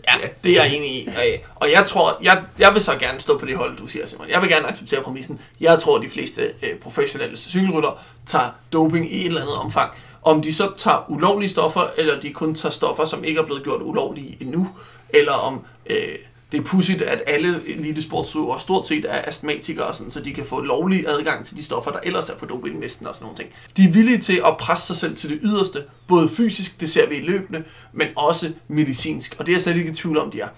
Ja, det er jeg enig i. Og jeg tror, jeg, jeg vil så gerne stå på det hold, du siger, Simon. Jeg vil gerne acceptere præmissen. Jeg tror, at de fleste øh, professionelle cykelrytter tager doping i et eller andet omfang. Om de så tager ulovlige stoffer, eller de kun tager stoffer, som ikke er blevet gjort ulovlige endnu, eller om øh, det er pudsigt, at alle elitesportsudøvere stort set er astmatikere, sådan, så de kan få lovlig adgang til de stoffer, der ellers er på dopinglisten og sådan nogle ting. De er villige til at presse sig selv til det yderste, både fysisk, det ser vi i løbende, men også medicinsk, og det er jeg slet ikke i tvivl om, de er.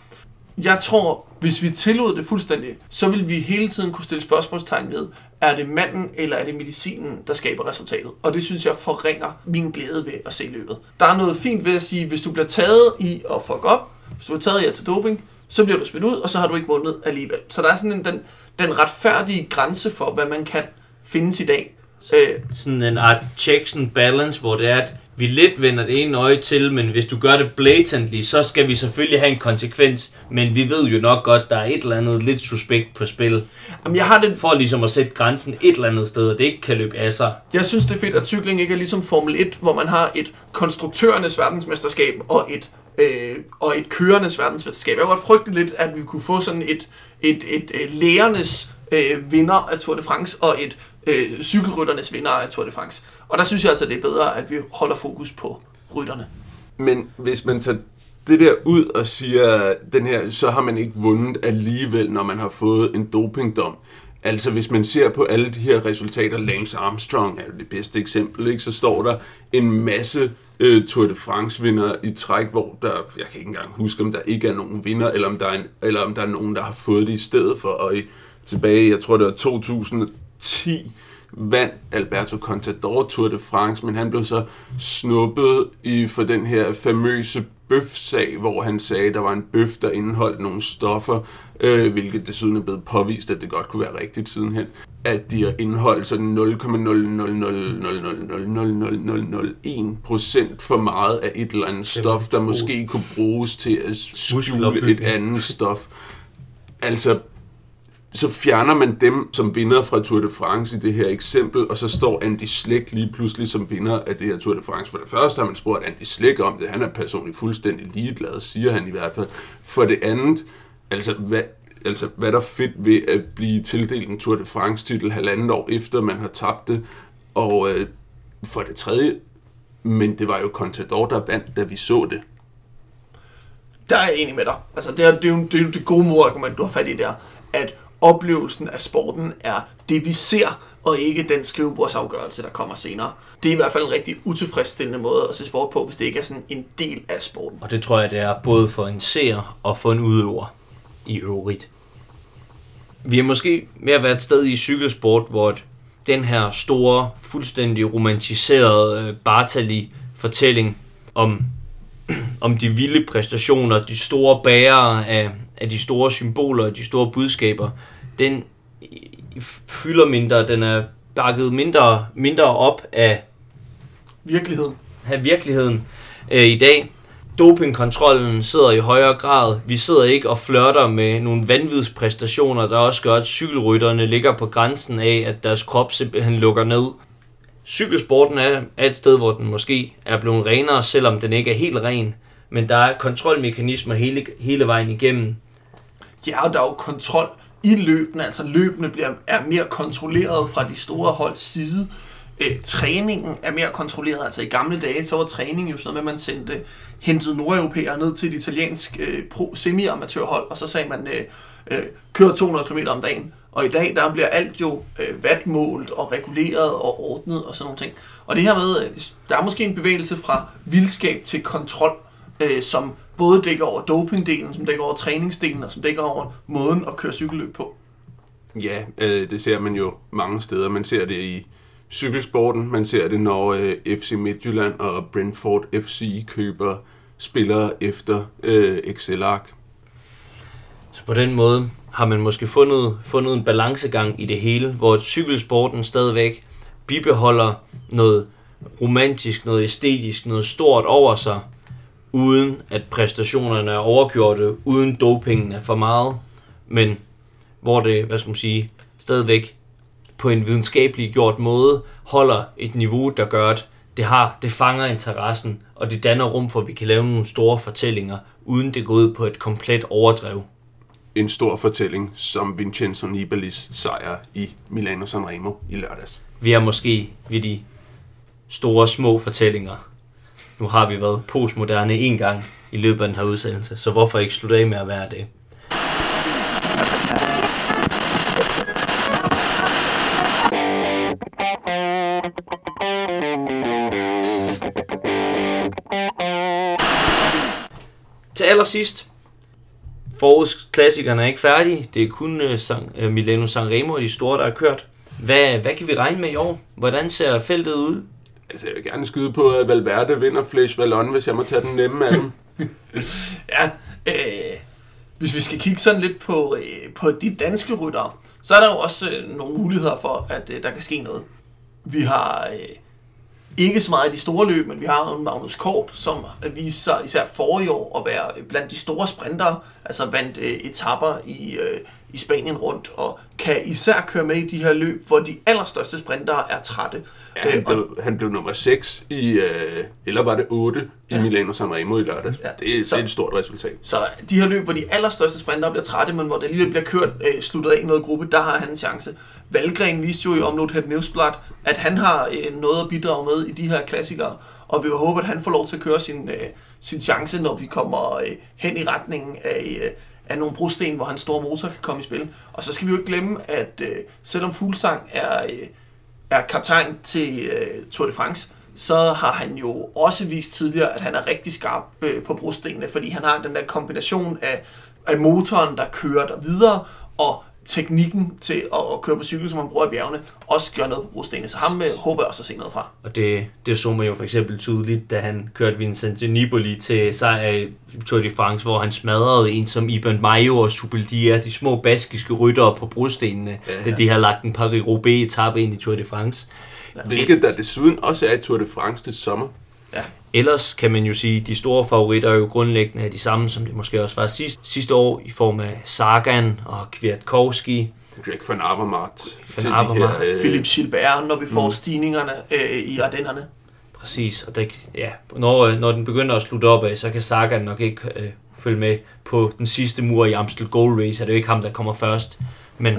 Jeg tror, hvis vi tillod det fuldstændig, så vil vi hele tiden kunne stille spørgsmålstegn ved, er det manden eller er det medicinen, der skaber resultatet? Og det synes jeg forringer min glæde ved at se løbet. Der er noget fint ved at sige, hvis du bliver taget i at fuck op, hvis du bliver taget i at tage doping, så bliver du smidt ud, og så har du ikke vundet alligevel. Så der er sådan en, den, den retfærdige grænse for, hvad man kan findes i dag. Øh, Sådan en art checks and balance, hvor det er, at vi lidt vender det ene øje til, men hvis du gør det blatantly, så skal vi selvfølgelig have en konsekvens. Men vi ved jo nok godt, der er et eller andet lidt suspekt på spil. jamen, jeg har det For ligesom at sætte grænsen et eller andet sted, og det ikke kan løbe af sig. Jeg synes, det er fedt, at cykling ikke er ligesom Formel 1, hvor man har et konstruktørernes verdensmesterskab og et, øh, og et kørendes verdensmesterskab. Jeg kunne godt frygte lidt, at vi kunne få sådan et, et, et, et lærernes øh, vinder af Tour de France og et øh, cykelrytternes vinder af Tour de France. Og der synes jeg altså, det er bedre, at vi holder fokus på rytterne. Men hvis man tager det der ud og siger, den her, så har man ikke vundet alligevel, når man har fået en dopingdom. Altså hvis man ser på alle de her resultater, Lance Armstrong er jo det bedste eksempel, ikke? så står der en masse øh, Tour de France vinder i træk, hvor der, jeg kan ikke engang huske, om der ikke er nogen vinder, eller om der er, en, eller om der er nogen, der har fået det i stedet for. Og i, tilbage, jeg tror det var 2010, vandt Alberto Contador Tour de France, men han blev så snuppet i for den her famøse bøfsag, hvor han sagde, at der var en bøf, der indeholdt nogle stoffer, øh, hvilket desuden er blevet påvist, at det godt kunne være rigtigt sidenhen, at de har indeholdt sådan 0,000000001 procent for meget af et eller andet stof, der måske kunne bruges til at skjule et andet stof. Altså, så fjerner man dem som vinder fra Tour de France i det her eksempel, og så står Andy Slick lige pludselig som vinder af det her Tour de France. For det første har man spurgt Andy Slick om det. Han er personligt fuldstændig ligeglad, siger han i hvert fald. For det andet, altså hvad, altså hvad er der fedt ved at blive tildelt en Tour de France titel halvandet år efter man har tabt det. Og øh, for det tredje, men det var jo Contador, der vandt, da vi så det. Der er jeg enig med dig. Altså, det er, det er, jo, det er jo det gode modargument, du har fat i der. At oplevelsen af sporten er det, vi ser, og ikke den skrivebordsafgørelse, der kommer senere. Det er i hvert fald en rigtig utilfredsstillende måde at se sport på, hvis det ikke er sådan en del af sporten. Og det tror jeg, det er både for en seer og for en udøver i øvrigt. Vi er måske ved at være et sted i cykelsport, hvor den her store, fuldstændig romantiserede øh, Bartali-fortælling om, [CLEARS THROAT] om de vilde præstationer, de store bærere af, af de store symboler og de store budskaber, den fylder mindre, den er bakket mindre, mindre op af Virkeligheden. have virkeligheden øh, i dag. Dopingkontrollen sidder i højere grad. Vi sidder ikke og flørter med nogle vanvidspræstationer, der også gør, at cykelrytterne ligger på grænsen af, at deres krop simpelthen lukker ned. Cykelsporten er, er et sted, hvor den måske er blevet renere, selvom den ikke er helt ren. Men der er kontrolmekanismer hele, hele vejen igennem. Ja, og der er jo kontrol i løbende, altså løbende bliver, er mere kontrolleret fra de store holds side. Øh, træningen er mere kontrolleret, altså i gamle dage, så var træning jo sådan noget med, at man sendte, hentede nordeuropæere ned til et italiensk øh, pro, semi-amatørhold, og så sagde man, øh, øh, kør 200 km om dagen. Og i dag, der bliver alt jo øh, vatmålt og reguleret og ordnet og sådan nogle ting. Og det her med, øh, der er måske en bevægelse fra vildskab til kontrol, øh, som både dækker over dopingdelen, som dækker over træningsdelen, og som dækker over måden at køre cykelløb på. Ja, øh, det ser man jo mange steder. Man ser det i cykelsporten, man ser det, når øh, FC Midtjylland og Brentford FC køber spillere efter øh, Excel-ark. Så på den måde har man måske fundet, fundet en balancegang i det hele, hvor cykelsporten stadigvæk bibeholder noget romantisk, noget æstetisk, noget stort over sig, uden at præstationerne er overgjorte, uden dopingen er for meget, men hvor det, hvad skal man sige, stadigvæk på en videnskabelig gjort måde holder et niveau, der gør, at det, har, det fanger interessen, og det danner rum for, at vi kan lave nogle store fortællinger, uden det går ud på et komplet overdrev. En stor fortælling som Vincenzo Nibalis sejr i Milano Sanremo i lørdags. Vi er måske ved de store små fortællinger. Nu har vi været postmoderne en gang i løbet af den her udsendelse, så hvorfor ikke slutte af med at være det? Til allersidst, forårsklassikerne er ikke færdige. Det er kun øh, San, øh, Milano Sanremo og de store, der er kørt. Hvad, hvad kan vi regne med i år? Hvordan ser feltet ud? Altså, jeg vil gerne skyde på, at Valverde vinder Flash Vallon, hvis jeg må tage den nemme af dem. [LAUGHS] Ja, øh, hvis vi skal kigge sådan lidt på, øh, på de danske ryttere, så er der jo også øh, nogle muligheder for, at øh, der kan ske noget. Vi har øh, ikke så meget i de store løb, men vi har en Magnus Kort, som viste sig især forrige år at være blandt de store sprintere, altså vandt øh, etapper i, øh, i Spanien rundt, og kan især køre med i de her løb, hvor de allerstørste sprintere er trætte. Ja, han, Øh, blev, han blev nummer 6 i, øh, eller var det 8 ja. i Milano Sanremo i lørdags. Ja. Det, er- Så- det er et stort resultat. Så de her løb, hvor de allerstørste sprintere bliver trætte, men hvor det alligevel bliver kørt øh, sluttet af i noget gruppe, der har han en chance. Valgren viste jo i Omlot Het Newsblad, at han har øh, noget at bidrage med i de her klassikere, og vi håber, at han får lov til at køre sin, øh, sin chance, når vi kommer øh, hen i retningen af, øh, af nogle brosten, hvor hans store motor kan komme i spil. Og så skal vi jo ikke glemme, at øh, selvom Fuglsang er, øh, er kaptajn til øh, Tour de France, så har han jo også vist tidligere, at han er rigtig skarp øh, på brostenene, fordi han har den der kombination af, af motoren, der kører der videre, og teknikken til at, at køre på cykel, som man bruger i bjergene, også gør noget på brostenene. Så ham øh, håber jeg også at se noget fra. Og det, det så man jo for eksempel tydeligt, da han kørte Vincent Nibali til sejr i Tour de France, hvor han smadrede en som Iban Mayo og Subeldia, de små baskiske ryttere på brostenene, ja, Ja, da de har lagt en Paris-Roubaix etape ind i Tour de France. Hvilket der desuden også er i Tour de France til sommer. Ellers kan man jo sige, at de store favoritter er jo grundlæggende er de samme, som det måske også var sidste, sidste år, i form af Sagan og Kwiatkowski. Greg van Avermaet de Avermaet. her... Øh, Philip Gilbert, når vi får mm. stigningerne øh, i Ardennerne. Præcis, og det, ja, når, når den begynder at slutte op af, så kan Sagan nok ikke øh, følge med på den sidste mur i Amstel Gold Race. Er det jo ikke ham, der kommer først. Men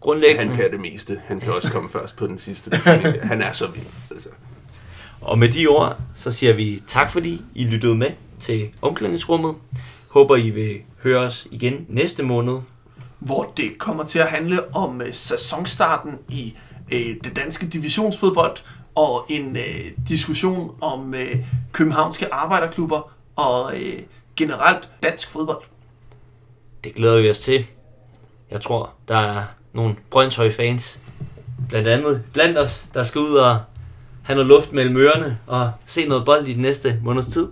grundlæggende, han kan det meste. Han kan også komme først på den sidste. [LAUGHS] Han er så vild. Altså. Og med de ord, så siger vi tak, fordi I lyttede med til omklædningsrummet. Håber, I vil høre os igen næste måned. hvor det kommer til at handle om øh, sæsonstarten i øh, det danske divisionsfodbold og en øh, diskussion om øh, københavnske arbejderklubber og øh, generelt dansk fodbold. Det glæder vi os til. Jeg tror, der er nogle Brøndshøj-fans, blandt andet blandt os, der skal ud og have noget luft mellem ørerne og se noget bold i den næste måneds tid.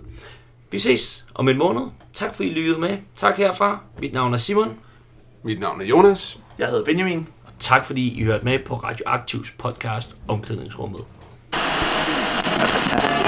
Vi ses om en måned. Tak for I lyttede med. Tak herfra. Mit navn er Simon. Mit navn er Jonas. Jeg hedder Benjamin. Og tak fordi I hørte med på Radioaktivs podcast Omklædningsrummet. Thank you.